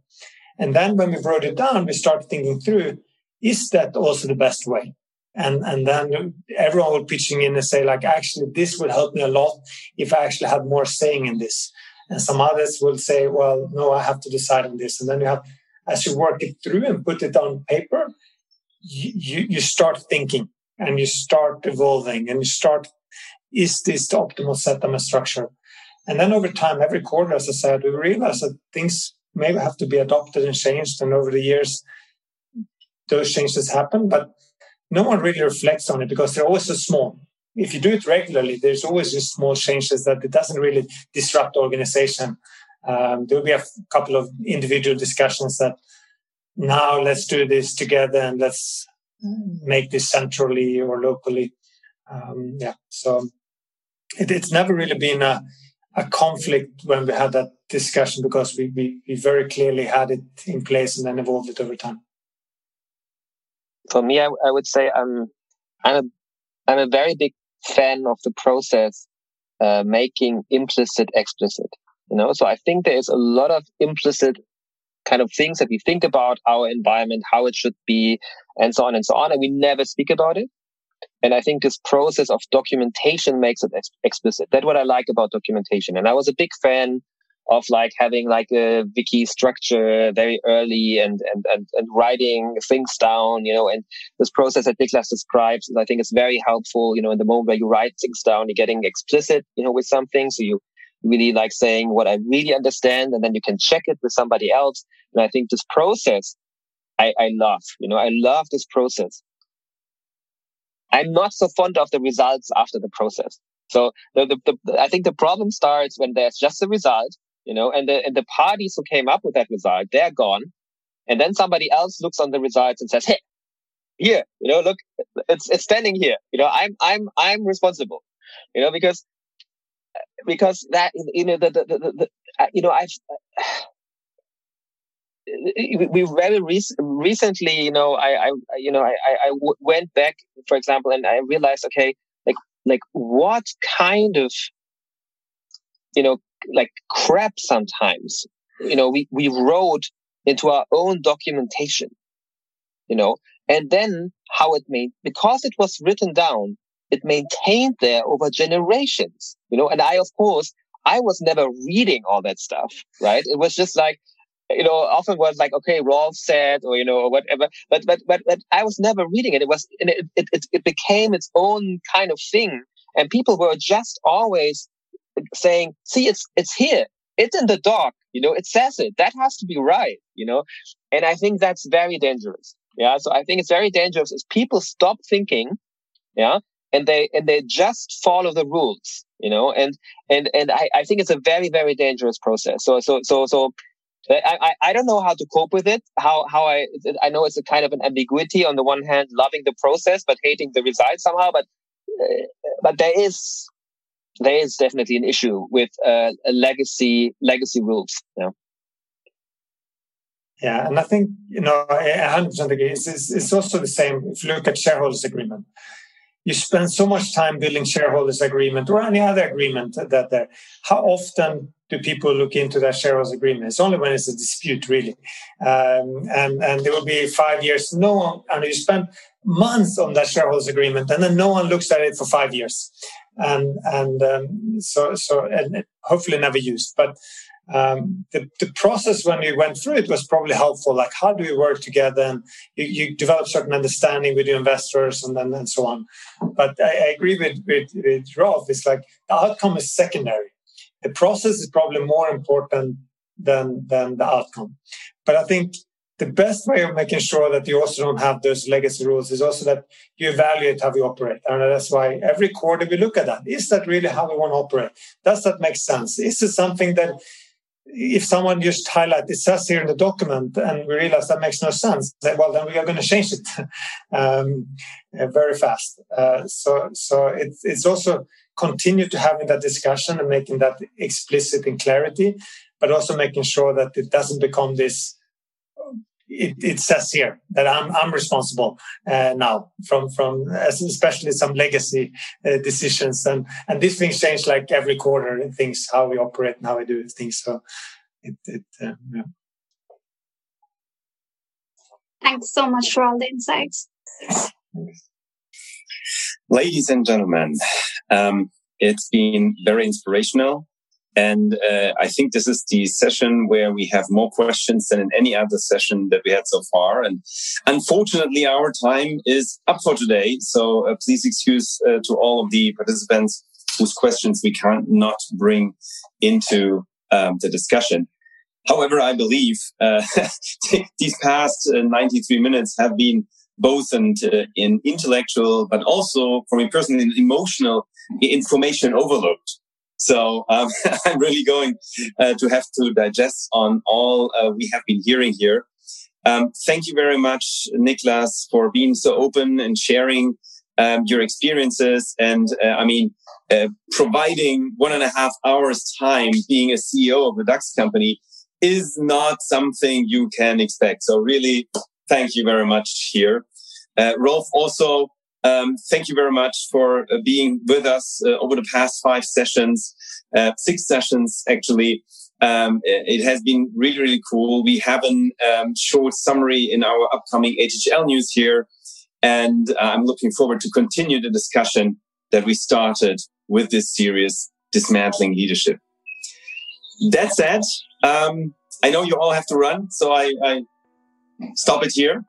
And then when we wrote it down, we started thinking through, is that also the best way? And and then everyone would pitching in and say like actually this would help me a lot if i actually had more saying in this. And some others will say well no i have to decide on this. And then you have as you work it through and put it on paper you, you start thinking and you start evolving and you start is this the optimal and structure? And then over time every quarter as i said we realize that things maybe have to be adopted and changed. And over the years those changes happen but no one really reflects on it because they're always so small. If you do it regularly, there's always just small changes that it doesn't really disrupt the organization. Um, there will be a couple of individual discussions that now let's do this together and let's make this centrally or locally. Um, yeah, so it, it's never really been a, a conflict when we had that discussion because we, we, we very clearly had it in place and then evolved it over time for me, I, I would say I'm I'm a I'm a very big fan of the process uh, making implicit explicit. You know, so I think there is a lot of implicit kind of things that we think about our environment, how it should be, and so on and so on, and we never speak about it. And I think this process of documentation makes it ex- explicit. That's what I like about documentation. And I was a big fan of like having like a wiki structure very early and, and, and, and writing things down, you know, and this process that Niklas describes, I think it's very helpful, you know, in the moment where you write things down, you're getting explicit, you know, with something. So you really like saying what I really understand and then you can check it with somebody else. And I think this process I, I love, you know, I love this process. I'm not so fond of the results after the process. So the, the, the, I think the problem starts when there's just a result you know, and the, and the parties who came up with that result, they're gone. And then somebody else looks on the results and says, Hey, here, you know, look, it's, it's standing here. You know, I'm, I'm, I'm responsible, you know, because, because that, you know, the, the, the, the uh, you know, I've, uh, we very rec- recently, you know, I, I, you know, I, I w- went back, for example, and I realized, okay, like, like what kind of, you know, like crap sometimes. You know, we, we wrote into our own documentation, you know, and then how it made, because it was written down, it maintained there over generations, you know, and I, of course, I was never reading all that stuff, right? It was just like, you know, often was like, okay, Rolf said, or, you know, or whatever, but, but, but, but I was never reading it. It was, it, it, it, it became its own kind of thing. And people were just always saying, see, it's, it's here. It's in the doc. You know, it says it. That has to be right. You know, and I think that's very dangerous. Yeah. So I think it's very dangerous as people stop thinking. Yeah. And they, and they just follow the rules, you know, and, and, and I, I think it's a very, very dangerous process. So, so, so, so I, I, I don't know how to cope with it. How, how I, I know it's a kind of an ambiguity on the one hand, loving the process, but hating the result somehow. But, uh, but there is there is definitely an issue with uh, legacy legacy rules. Yeah. Yeah, and I think you know, 100% agree. It's, it's, it's also the same if you look at shareholders agreement. You spend so much time building shareholders agreement or any other agreement that there. How often do people look into that shareholders agreement. It's only when it's a dispute, really. Um, and, and there will be five years. No one, and you spend months on that shareholders agreement, and then no one looks at it for five years. And, and um, so, so and hopefully never used. But um, the, the process when we went through it was probably helpful. Like, how do we work together? And you, you develop certain understanding with your investors and then and so on. But I, I agree with, with, with Rolf. It's like the outcome is secondary. The process is probably more important than, than the outcome. But I think the best way of making sure that you also don't have those legacy rules is also that you evaluate how we operate. And that's why every quarter we look at that. Is that really how we want to operate? Does that make sense? Is it something that if someone just highlight it says here in the document and we realize that makes no sense then, well then we are going to change it *laughs* um, uh, very fast uh, so so it's, it's also continue to having that discussion and making that explicit in clarity but also making sure that it doesn't become this it, it says here that I'm I'm responsible uh, now from from especially some legacy uh, decisions and and these things change like every quarter and things how we operate and how we do things so it, it uh, yeah. Thanks so much for all the insights. Ladies and gentlemen, um, it's been very inspirational. And uh, I think this is the session where we have more questions than in any other session that we had so far. And unfortunately, our time is up for today. So uh, please excuse uh, to all of the participants whose questions we can't not bring into um, the discussion. However, I believe uh, *laughs* these past uh, 93 minutes have been both in, uh, in intellectual, but also for me personally, emotional information overload. So um, *laughs* I'm really going uh, to have to digest on all uh, we have been hearing here. Um, thank you very much, Niklas, for being so open and sharing um, your experiences. And uh, I mean, uh, providing one and a half hours time being a CEO of a DAX company is not something you can expect. So really, thank you very much here. Uh, Rolf also um, thank you very much for uh, being with us uh, over the past five sessions, uh, six sessions actually. Um, it has been really, really cool. We have a um, short summary in our upcoming HHL news here. And uh, I'm looking forward to continue the discussion that we started with this series, Dismantling Leadership. That said, um, I know you all have to run, so I, I stop it here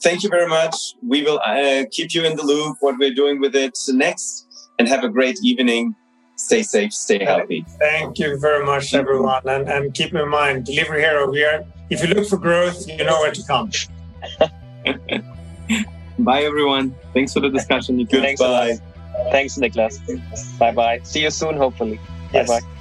thank you very much. We will uh, keep you in the loop what we're doing with it next and have a great evening. Stay safe, stay healthy. Thank you very much, everyone. And, and keep in mind, Delivery Hero, we are, if you look for growth, you know where to come. *laughs* Bye, everyone. Thanks for the discussion. Goodbye. Thanks, Niklas. Bye bye. See you soon, hopefully. Yes. Bye bye.